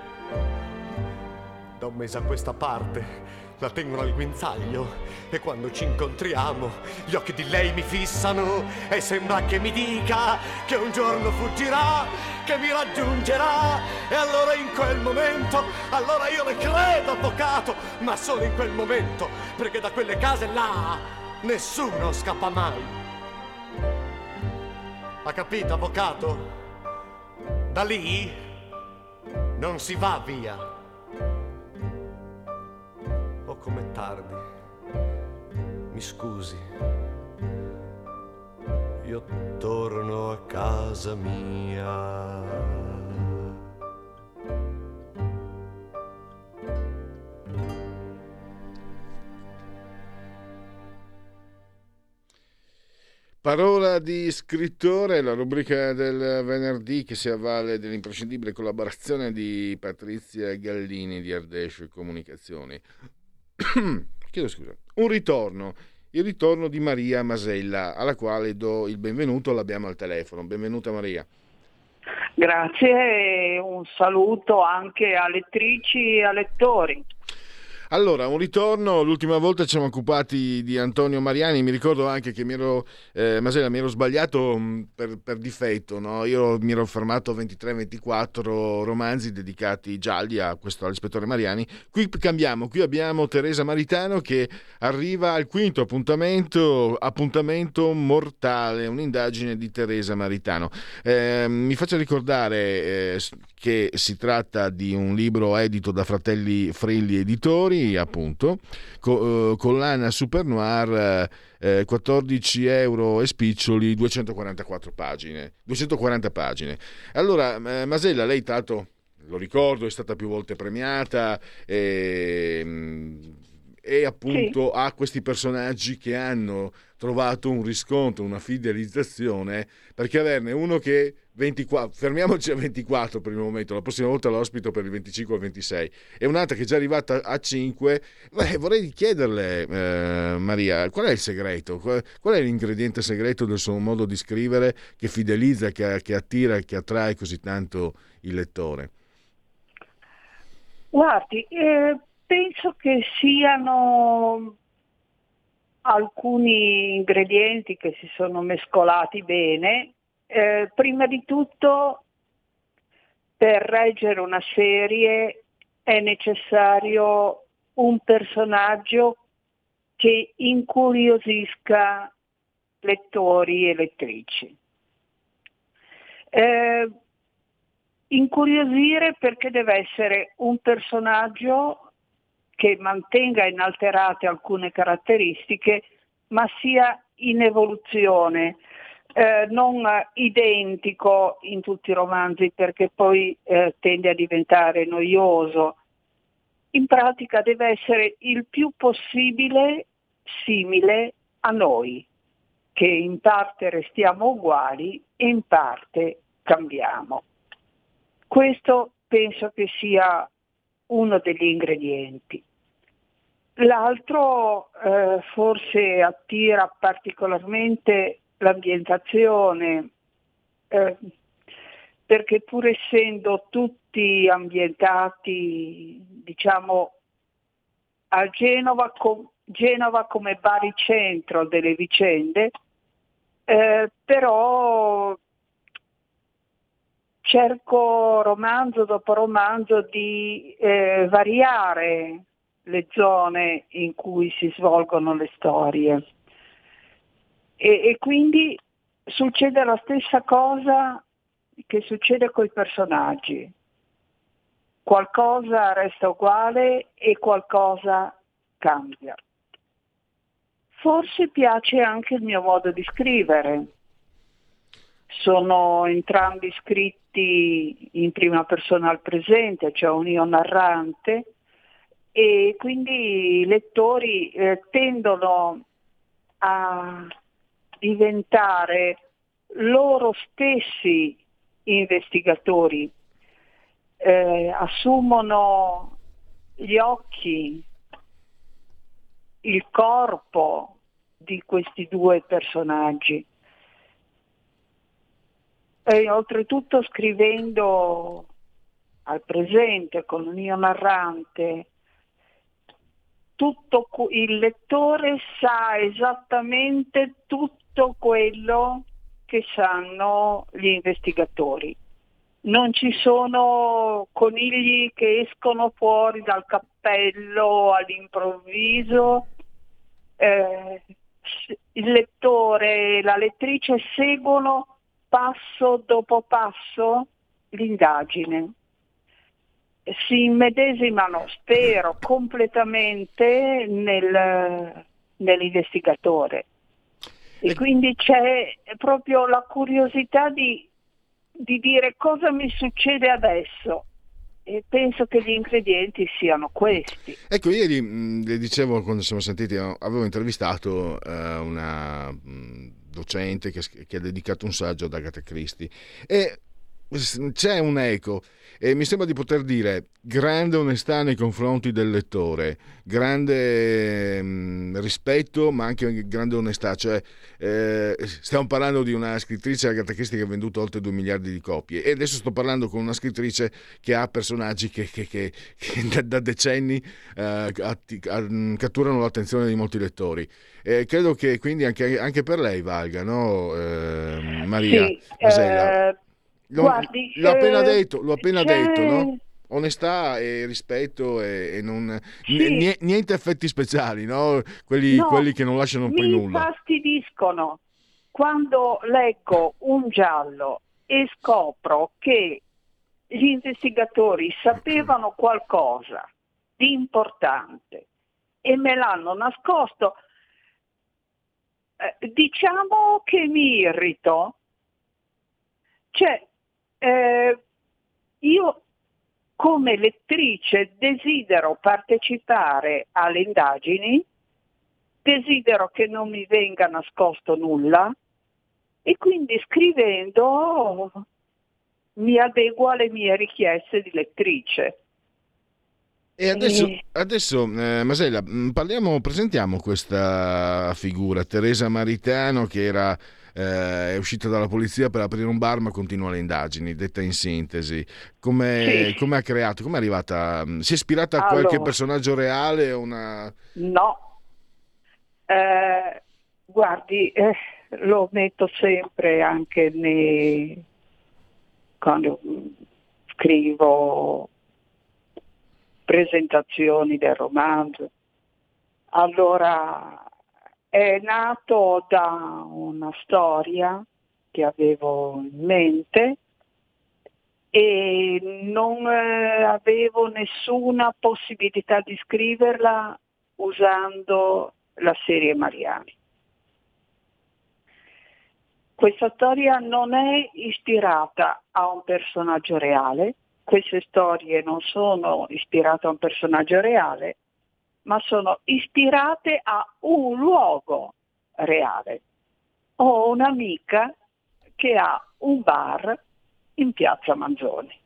Da un mese a questa parte la tengono al guinzaglio e quando ci incontriamo gli occhi di lei mi fissano e sembra che mi dica che un giorno fuggirà, che mi raggiungerà e allora in quel momento, allora io le credo avvocato, ma solo in quel momento, perché da quelle case là nessuno scappa mai. Ha capito avvocato? Da lì non si va via. Com'è tardi. mi scusi, io torno a casa mia. Parola di scrittore, la rubrica del venerdì che si avvale dell'imprescindibile collaborazione di Patrizia Gallini di Ardescio Comunicazioni. Chiedo scusa. Un ritorno, il ritorno di Maria Masella, alla quale do il benvenuto, l'abbiamo al telefono. Benvenuta Maria. Grazie e un saluto anche a lettrici e a lettori. Allora, un ritorno, l'ultima volta ci siamo occupati di Antonio Mariani, mi ricordo anche che mi ero, eh, Masella, mi ero sbagliato mm, per, per difetto, no? io mi ero fermato a 23-24 romanzi dedicati gialli a questo all'ispettore Mariani, qui cambiamo, qui abbiamo Teresa Maritano che arriva al quinto appuntamento, appuntamento mortale, un'indagine di Teresa Maritano. Eh, mi faccio ricordare eh, che si tratta di un libro edito da Fratelli Frilli Editori, appunto, co- eh, collana Super Noir, eh, 14 euro e spiccioli, 244 pagine, 240 pagine. Allora, eh, Masella, lei tanto, lo ricordo, è stata più volte premiata e, mm, e appunto sì. ha questi personaggi che hanno trovato un riscontro, una fidelizzazione, perché averne uno che 24, fermiamoci a 24 per il momento, la prossima volta l'ospito per il 25 o 26, e un'altra che è già arrivata a 5. Beh, vorrei chiederle, eh, Maria, qual è il segreto? Qual, è l'ingrediente segreto del suo modo di scrivere che fidelizza, che, che attira, che attrae così tanto il lettore? Guardi, eh, penso che siano alcuni ingredienti che si sono mescolati bene eh, prima di tutto per reggere una serie è necessario un personaggio che incuriosisca lettori e lettrici. Eh, incuriosire perché deve essere un personaggio che mantenga inalterate alcune caratteristiche, ma sia in evoluzione, eh, non identico in tutti i romanzi perché poi eh, tende a diventare noioso. In pratica deve essere il più possibile simile a noi, che in parte restiamo uguali e in parte cambiamo. Questo penso che sia uno degli ingredienti. L'altro eh, forse attira particolarmente l'ambientazione, eh, perché pur essendo tutti ambientati, diciamo, a Genova, com- Genova come baricentro delle vicende, eh, però cerco romanzo dopo romanzo di eh, variare le zone in cui si svolgono le storie. E, e quindi succede la stessa cosa che succede con i personaggi. Qualcosa resta uguale e qualcosa cambia. Forse piace anche il mio modo di scrivere. Sono entrambi scritti in prima persona al presente, cioè un io narrante, e quindi i lettori eh, tendono a diventare loro stessi investigatori, eh, assumono gli occhi, il corpo di questi due personaggi. E oltretutto scrivendo al presente con un io narrante tutto il lettore sa esattamente tutto quello che sanno gli investigatori. Non ci sono conigli che escono fuori dal cappello all'improvviso. Eh, il lettore e la lettrice seguono passo dopo passo l'indagine. Si immedesimano, spero, completamente nel, nell'investigatore. E quindi c'è proprio la curiosità di, di dire cosa mi succede adesso e penso che gli ingredienti siano questi. Ecco, ieri le dicevo quando siamo sentiti, avevo intervistato uh, una docente che, che, ha dedicato un saggio ad Agatha Christie. E c'è un eco e mi sembra di poter dire grande onestà nei confronti del lettore, grande mh, mm, rispetto ma anche grande onestà, cioè eh, stiamo parlando di una scrittrice Agatha Christie che ha venduto oltre 2 miliardi di copie e adesso sto parlando con una scrittrice che ha personaggi che, che, che, che da, da, decenni eh, catturano l'attenzione di molti lettori. E credo che quindi anche, anche per lei valga, no, eh, Maria? Sì, eh, L'ho, Guardi, l'ho appena detto, l'ho appena detto, no? Onestà e rispetto e, e non, Sì. niente effetti speciali, no? Quelli, No, quelli che non lasciano poi mi nulla. fastidiscono quando leggo un giallo e scopro che gli investigatori sapevano qualcosa di importante e me l'hanno nascosto. Eh, diciamo che mi irrito. Cioè, eh, io come lettrice desidero partecipare alle indagini, desidero che non mi venga nascosto nulla e quindi scrivendo mi adeguo alle mie richieste di lettrice. E adesso, adesso eh, Masella, mh, parliamo, presentiamo questa figura, Teresa Maritano, che era, eh, è uscita dalla polizia per aprire un bar ma continua le indagini, detta in sintesi. Come Sì. ha creato? Come è arrivata? mh, Si è ispirata a qualche Allora. personaggio reale? Una... No, Eh, guardi, eh, lo metto sempre anche nei, quando mm, scrivo presentazioni del romanzo. Allora, è nato da una storia che avevo in mente e non eh, avevo nessuna possibilità di scriverla usando la serie Mariani. Questa storia non è ispirata a un personaggio reale, queste storie non sono ispirate a un personaggio reale, ma sono ispirate a un luogo reale. Ho un'amica che ha un bar in piazza Manzoni.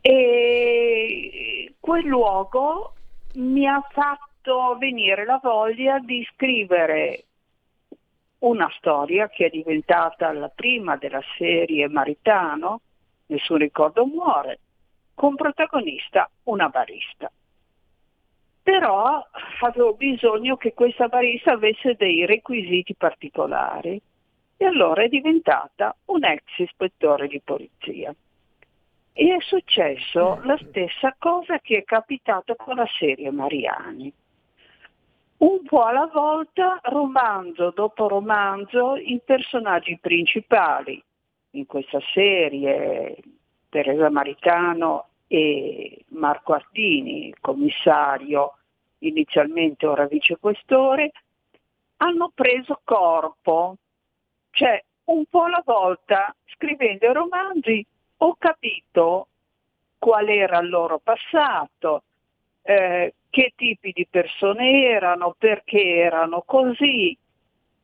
E quel luogo mi ha fatto venire la voglia di scrivere una storia che è diventata la prima della serie Maritano, Nessun ricordo muore, con protagonista una barista. Però avevo bisogno che questa barista avesse dei requisiti particolari e allora è diventata un ex ispettore di polizia. E è successo la stessa cosa che è capitato con la serie Mariani. Un po' alla volta, romanzo dopo romanzo, i personaggi principali in questa serie, Teresa Maritano e Marco Artini, commissario, inizialmente ora vicequestore, hanno preso corpo, cioè un po' alla volta, scrivendo i romanzi, ho capito qual era il loro passato, eh, che tipi di persone erano, perché erano così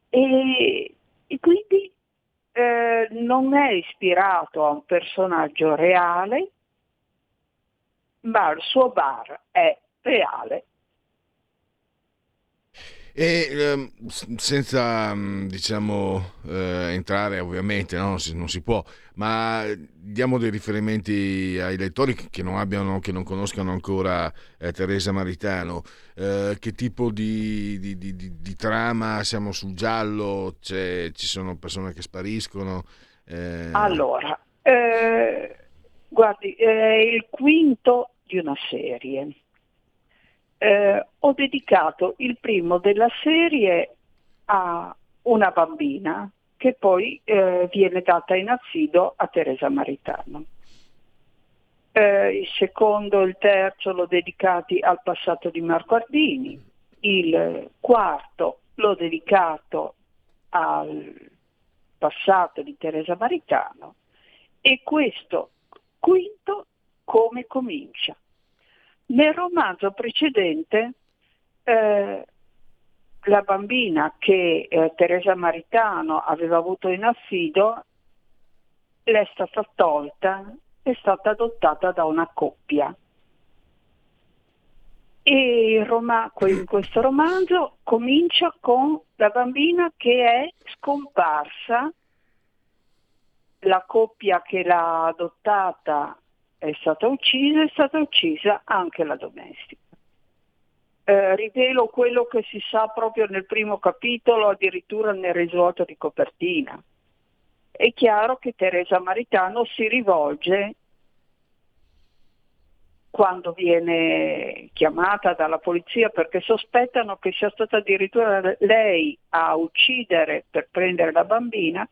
e, e quindi eh, non è ispirato a un personaggio reale, ma il suo bar è reale. E ehm, senza mh, diciamo eh, entrare ovviamente no? Si- non si può ma diamo dei riferimenti ai lettori che non abbiano che non conoscano ancora eh, Teresa Maritano Eh, che tipo di, di- di- di- trama siamo sul giallo ci sono persone che spariscono eh, Allora, eh, guardi, è il quinto di una serie. Eh, ho dedicato il primo della serie a una bambina che poi eh, viene data in affido a Teresa Maritano. Eh, il secondo e il terzo l'ho dedicati al passato di Marco Ardini il quarto l'ho dedicato al passato di Teresa Maritano e questo quinto come comincia. Nel romanzo precedente eh, la bambina che eh, Teresa Maritano aveva avuto in affido le è stata tolta, è stata adottata da una coppia. E Roma, in questo romanzo comincia con la bambina che è scomparsa, la coppia che l'ha adottata è stata uccisa, è stata uccisa anche la domestica. Eh, rivelo quello che si sa proprio nel primo capitolo, addirittura nel risvolto di copertina. È chiaro che Teresa Maritano si rivolge quando viene chiamata dalla polizia perché sospettano che sia stata addirittura lei a uccidere per prendere la bambina,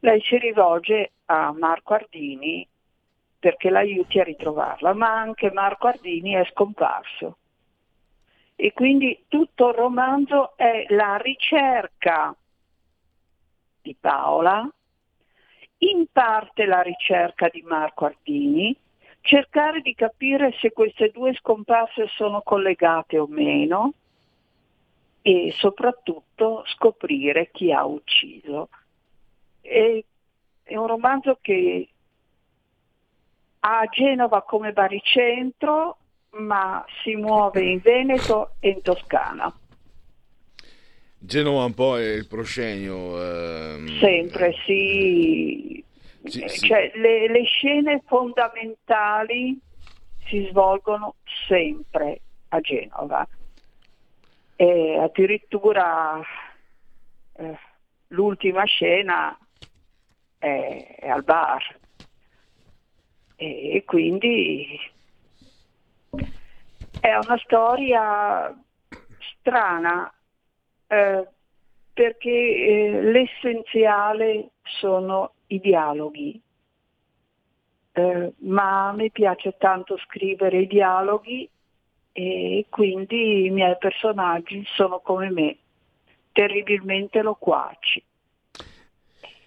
lei si rivolge a Marco Ardini perché l'aiuti a ritrovarla, ma anche Marco Ardini è scomparso. E quindi tutto il romanzo è la ricerca di Paola, in parte la ricerca di Marco Ardini, cercare di capire se queste due scomparse sono collegate o meno e soprattutto scoprire chi ha ucciso. E, è un romanzo che ha Genova come baricentro, ma si muove in Veneto e in Toscana. Genova un po' è il proscenio. Ehm... Sempre, sì. Sì, eh, sì. Cioè, le, le, scene fondamentali si svolgono sempre a Genova. E addirittura eh, l'ultima scena è, è, al bar. E, e quindi è una storia strana eh, perché eh, l'essenziale sono i dialoghi, eh, ma a me piace tanto scrivere i dialoghi e quindi i miei personaggi sono come me, terribilmente loquaci.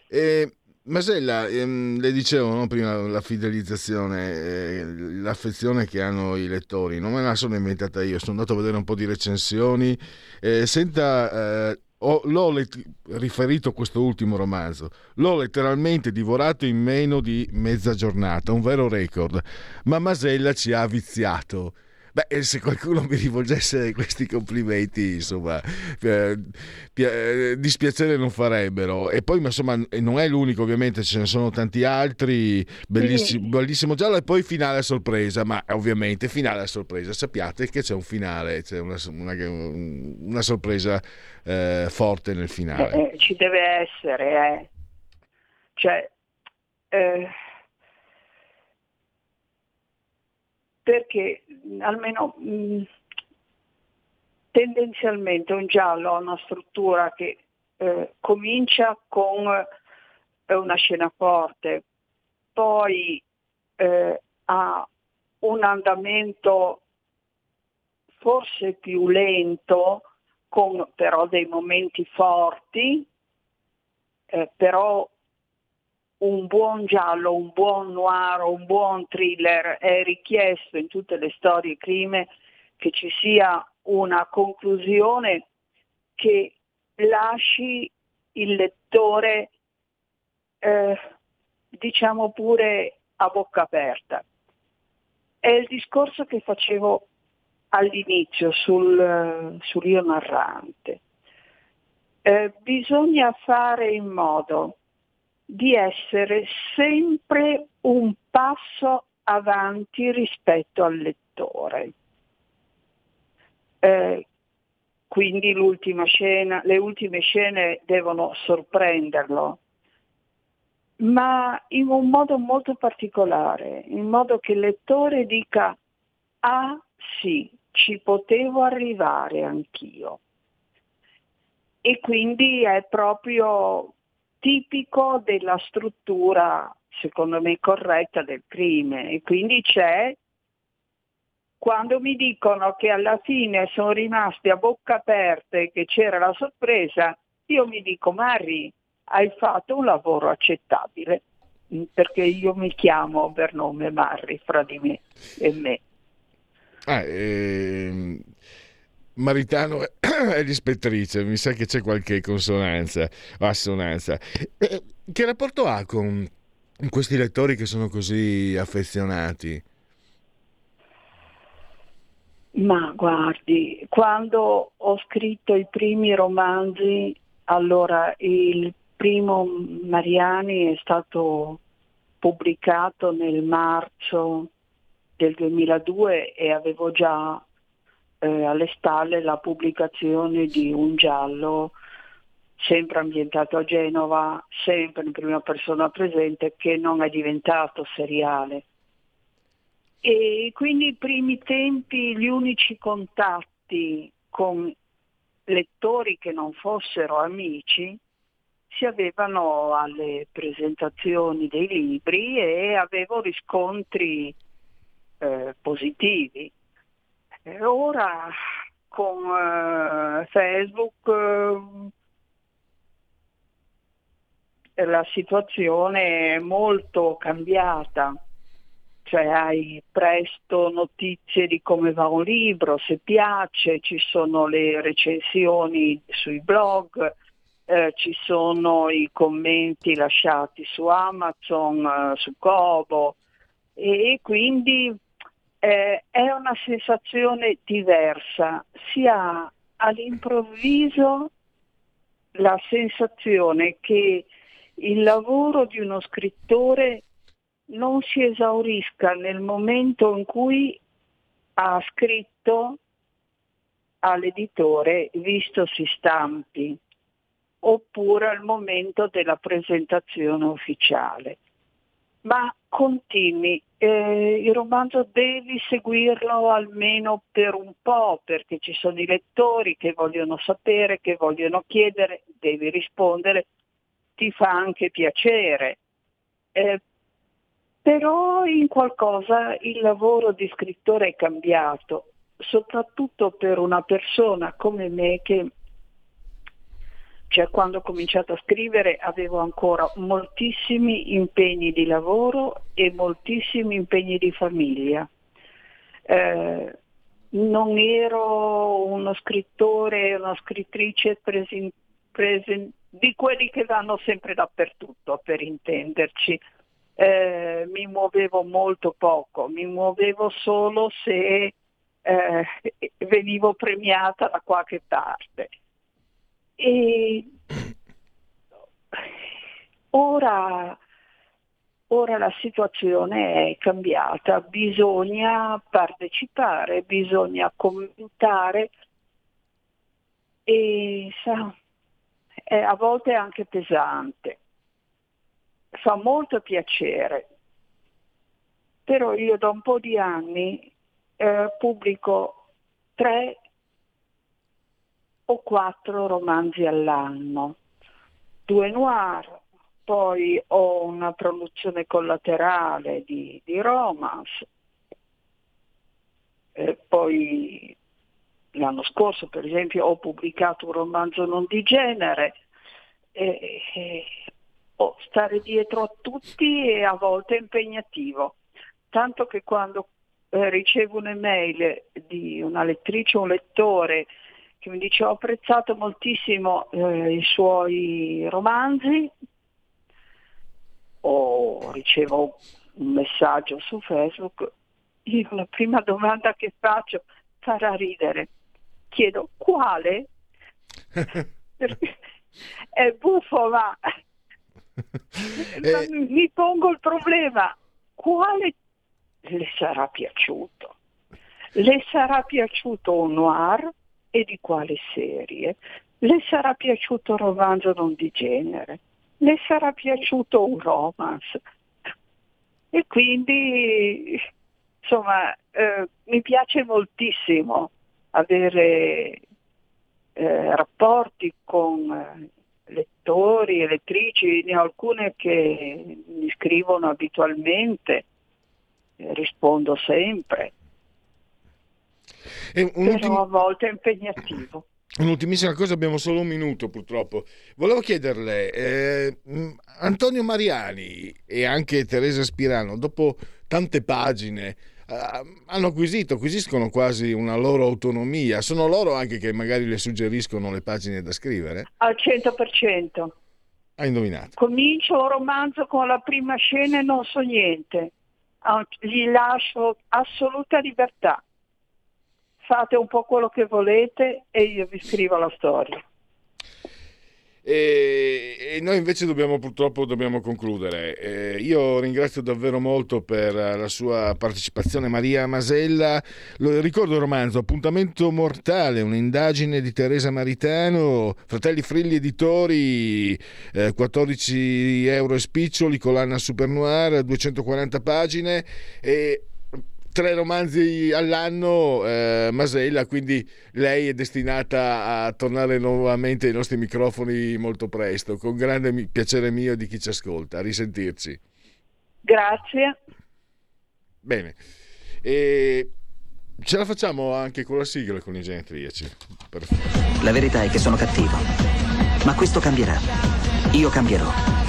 Eh, Masella, ehm, le dicevo no, prima la fidelizzazione, eh, l'affezione che hanno i lettori, non me la sono inventata io, sono andato a vedere un po' di recensioni, eh, senta eh, ho, l'ho let- riferito questo ultimo romanzo, l'ho letteralmente divorato in meno di mezza giornata, un vero record, ma Masella ci ha viziato. Beh, se qualcuno mi rivolgesse questi complimenti, insomma, eh, eh, dispiacere non farebbero. E poi, insomma, non è l'unico, ovviamente, ce ne sono tanti altri. Bellissimo, sì. bellissimo giallo. E poi finale a sorpresa, ma ovviamente finale a sorpresa. Sappiate che c'è un finale, c'è una, una, una sorpresa eh, forte nel finale. Eh, eh ci deve essere, eh. Cioè, eh, perché almeno mh, tendenzialmente un giallo ha una struttura che eh, comincia con eh, una scena forte, poi eh, ha un andamento forse più lento, con però dei momenti forti, eh, però un buon giallo, un buon noir, un buon thriller è richiesto in tutte le storie crime che ci sia una conclusione che lasci il lettore eh, diciamo pure a bocca aperta. È il discorso che facevo all'inizio sul, sull'io narrante. Eh, bisogna fare in modo di essere sempre un passo avanti rispetto al lettore. Eh, quindi scena, le ultime scene devono sorprenderlo, ma in un modo molto particolare, in modo che il lettore dica, ah sì, ci potevo arrivare anch'io. E quindi è proprio tipico della struttura, secondo me, corretta del crimine e quindi c'è quando mi dicono che alla fine sono rimasti a bocca aperta e che c'era la sorpresa, io mi dico Mari, hai fatto un lavoro accettabile, perché io mi chiamo per nome Marri fra di me e me. Ah, ehm, Maritano è l'ispettrice, mi sa che c'è qualche consonanza o assonanza. Eh, che rapporto ha con questi lettori che sono così affezionati? Ma guardi, quando ho scritto i primi romanzi, allora il primo Mariani è stato pubblicato nel marzo del 2002 e avevo già eh, alle spalle la pubblicazione di un giallo sempre ambientato a Genova, sempre in prima persona presente, che non è diventato seriale. E quindi i primi tempi, gli unici contatti con lettori che non fossero amici si avevano alle presentazioni dei libri e avevo riscontri eh, positivi. E ora con eh, Facebook eh, la situazione è molto cambiata. Cioè hai presto notizie di come va un libro, se piace, ci sono le recensioni sui blog, eh, ci sono i commenti lasciati su Amazon, eh, su Kobo. E quindi eh, è una sensazione diversa, si ha all'improvviso la sensazione che il lavoro di uno scrittore non si esaurisca nel momento in cui ha scritto all'editore visto si stampi oppure al momento della presentazione ufficiale. Ma continui, eh, il romanzo devi seguirlo almeno per un po' perché ci sono i lettori che vogliono sapere, che vogliono chiedere, devi rispondere, ti fa anche piacere. Eh, però in qualcosa il lavoro di scrittore è cambiato, soprattutto per una persona come me che cioè quando ho cominciato a scrivere avevo ancora moltissimi impegni di lavoro e moltissimi impegni di famiglia. Eh, non ero uno scrittore, una scrittrice presen- presen- di quelli che vanno sempre dappertutto, per intenderci eh, mi muovevo molto poco, mi muovevo solo se eh, venivo premiata da qualche parte. E ora, ora la situazione è cambiata, bisogna partecipare, bisogna commentare. E sa, è a volte anche pesante. Fa molto piacere, però io da un po' di anni eh, pubblico tre o quattro romanzi all'anno, due noir, poi ho una produzione collaterale di, di romance, eh, poi l'anno scorso per esempio ho pubblicato un romanzo non di genere, e, e oh, stare dietro a tutti è a volte impegnativo, tanto che quando eh, ricevo un'email di una lettrice o un lettore che mi dice ho apprezzato moltissimo eh, i suoi romanzi o ricevo un messaggio su Facebook, io la prima domanda che faccio farà ridere. Chiedo quale? Perché è buffo, ma eh... mi pongo il problema, quale le sarà piaciuto? Le sarà piaciuto un noir e di quale serie? Le sarà piaciuto un romanzo non di genere? Le sarà piaciuto un romance? E quindi, insomma, eh, mi piace moltissimo avere eh, rapporti con eh, lettori e lettrici, ne ho alcune che mi scrivono abitualmente, rispondo sempre. Però a volte è impegnativo. Un'ultimissima cosa, abbiamo solo un minuto purtroppo. Volevo chiederle, eh, Antonio Mariani e anche Teresa Spirano, dopo tante pagine, eh, hanno acquisito, acquisiscono quasi una loro autonomia. Sono loro anche che magari le suggeriscono le pagine da scrivere? Al 100%. Hai indovinato. Comincio un romanzo con la prima scena e non so niente. Gli lascio assoluta libertà fate un po' quello che volete e io vi scrivo la storia. E, noi invece dobbiamo purtroppo dobbiamo concludere. Eh, io ringrazio davvero molto per la sua partecipazione Maria Masella. Ricordo il romanzo Appuntamento mortale, un'indagine di Teresa Maritano, Fratelli Frilli Editori, eh, 14 euro e spiccioli, collana Super Noir, 240 pagine. E tre romanzi all'anno, eh, Masella, quindi lei è destinata a tornare nuovamente ai nostri microfoni molto presto, con grande piacere mio di chi ci ascolta. A risentirci. Grazie. Bene. E ce la facciamo anche con la sigla con i genetriaci. Perfetto. La verità è che sono cattivo, ma questo cambierà. Io cambierò.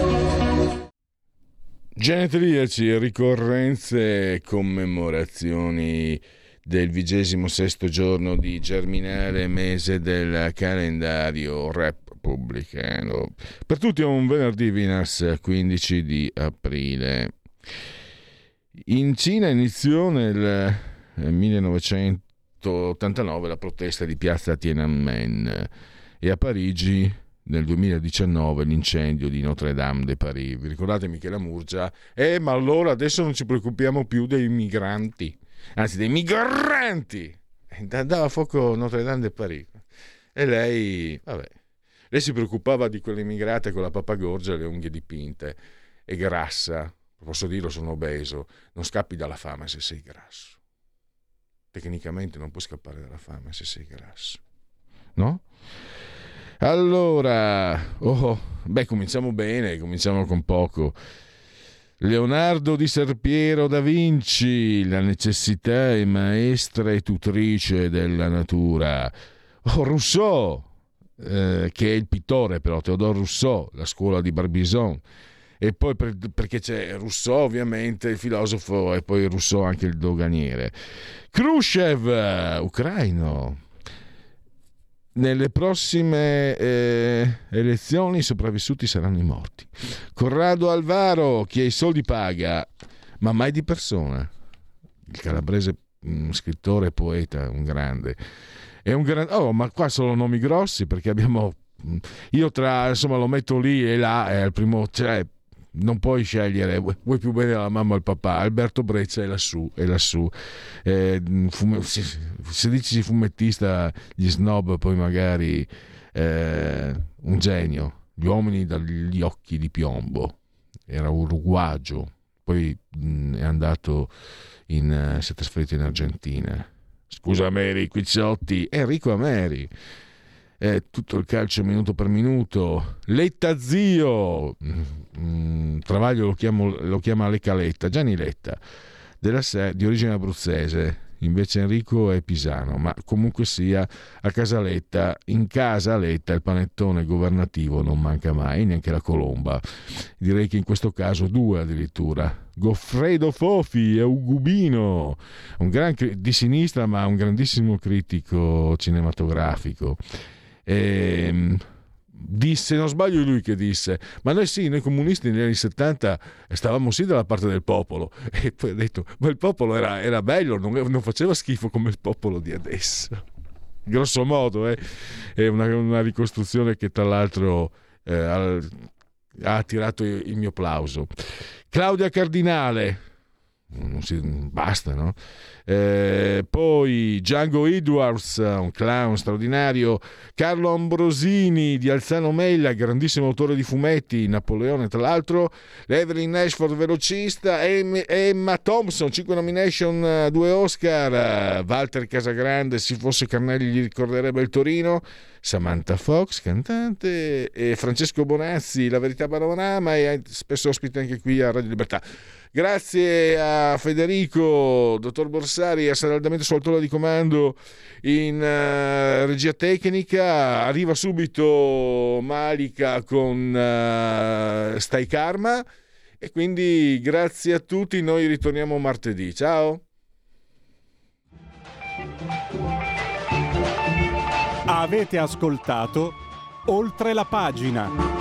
Genetriaci, ricorrenze e commemorazioni del vigesimo sesto giorno di germinale mese del calendario repubblicano. Per tutti è un venerdì Vinas 15 di aprile. In Cina iniziò nel 1989 la protesta di piazza Tiananmen e a Parigi nel 2019 l'incendio di Notre Dame de Paris. Vi ricordate Michela Murgia? Eh, ma allora adesso non ci preoccupiamo più dei migranti, anzi dei migranti. Andava a fuoco Notre Dame de Paris. E lei, vabbè, lei si preoccupava di quell'immigrata con la pappagorgia e le unghie dipinte e grassa. Posso dirlo, sono obeso. Non scappi dalla fame se sei grasso. Tecnicamente non puoi scappare dalla fame se sei grasso. No? Allora, oh, beh, cominciamo bene, cominciamo con poco. Leonardo di Serpiero da Vinci, la necessità è maestra e tutrice della natura. Oh, Rousseau, eh, che è il pittore però, Teodoro Rousseau, la scuola di Barbizon. E poi per, perché c'è Rousseau ovviamente, il filosofo, e poi Rousseau anche il doganiere. Khrushchev, ucraino, nelle prossime eh, elezioni i sopravvissuti saranno i morti. Corrado Alvaro, chi ha i soldi paga, ma mai di persona. Il calabrese un mm, scrittore e poeta, un grande. È un grande... Oh, ma qua sono nomi grossi perché abbiamo... Mm, io tra, insomma, lo metto lì e là, è il primo... Cioè, non puoi scegliere, vuoi più bene la mamma o il papà. Alberto Breccia è lassù, è lassù. Eh, fume, se, se, dici fumettista, gli snob, poi magari eh, un genio. Gli uomini dagli occhi di piombo. Era uruguagio, poi mh, è andato in, uh, si è trasferito in Argentina. Scusa Mary Quicciotti, Enrico Ameri eh, tutto il calcio minuto per minuto. Letta zio, mm, Travaglio lo, chiamo, lo chiama Lecca Letta, Gianni Letta, della di origine abruzzese. Invece Enrico è pisano, ma comunque sia a Casaletta, in casa Letta il panettone governativo non manca mai, neanche la colomba. Direi che in questo caso due addirittura. Goffredo Fofi è un gubino, un gran, di sinistra ma un grandissimo critico cinematografico e, ehm, disse, non sbaglio lui che disse, ma noi sì, noi comunisti negli anni 70 stavamo sì dalla parte del popolo e poi ha detto, ma il popolo era, era bello, non, non, faceva schifo come il popolo di adesso. Grosso modo, eh? è una, una, ricostruzione che tra l'altro eh, ha attirato il mio plauso. Claudia Cardinale, si, basta, no? Eh, poi Django Edwards, un clown straordinario, Carlo Ambrosini di Alzano Mella, grandissimo autore di fumetti, Napoleone tra l'altro, Evelyn Ashford, velocista, Emma Thompson, 5 nomination, 2 Oscar, Walter Casagrande, se fosse Carnelli gli ricorderebbe il Torino, Samantha Fox, cantante, e Francesco Bonazzi, La Verità Panorama. E spesso ospite anche qui a Radio Libertà. Grazie a Federico, dottor Borsari, a saldamente sul di comando in uh, regia tecnica. Arriva subito Malika con uh, Stai Karma. E quindi grazie a tutti, noi ritorniamo martedì. Ciao! Avete ascoltato oltre la pagina.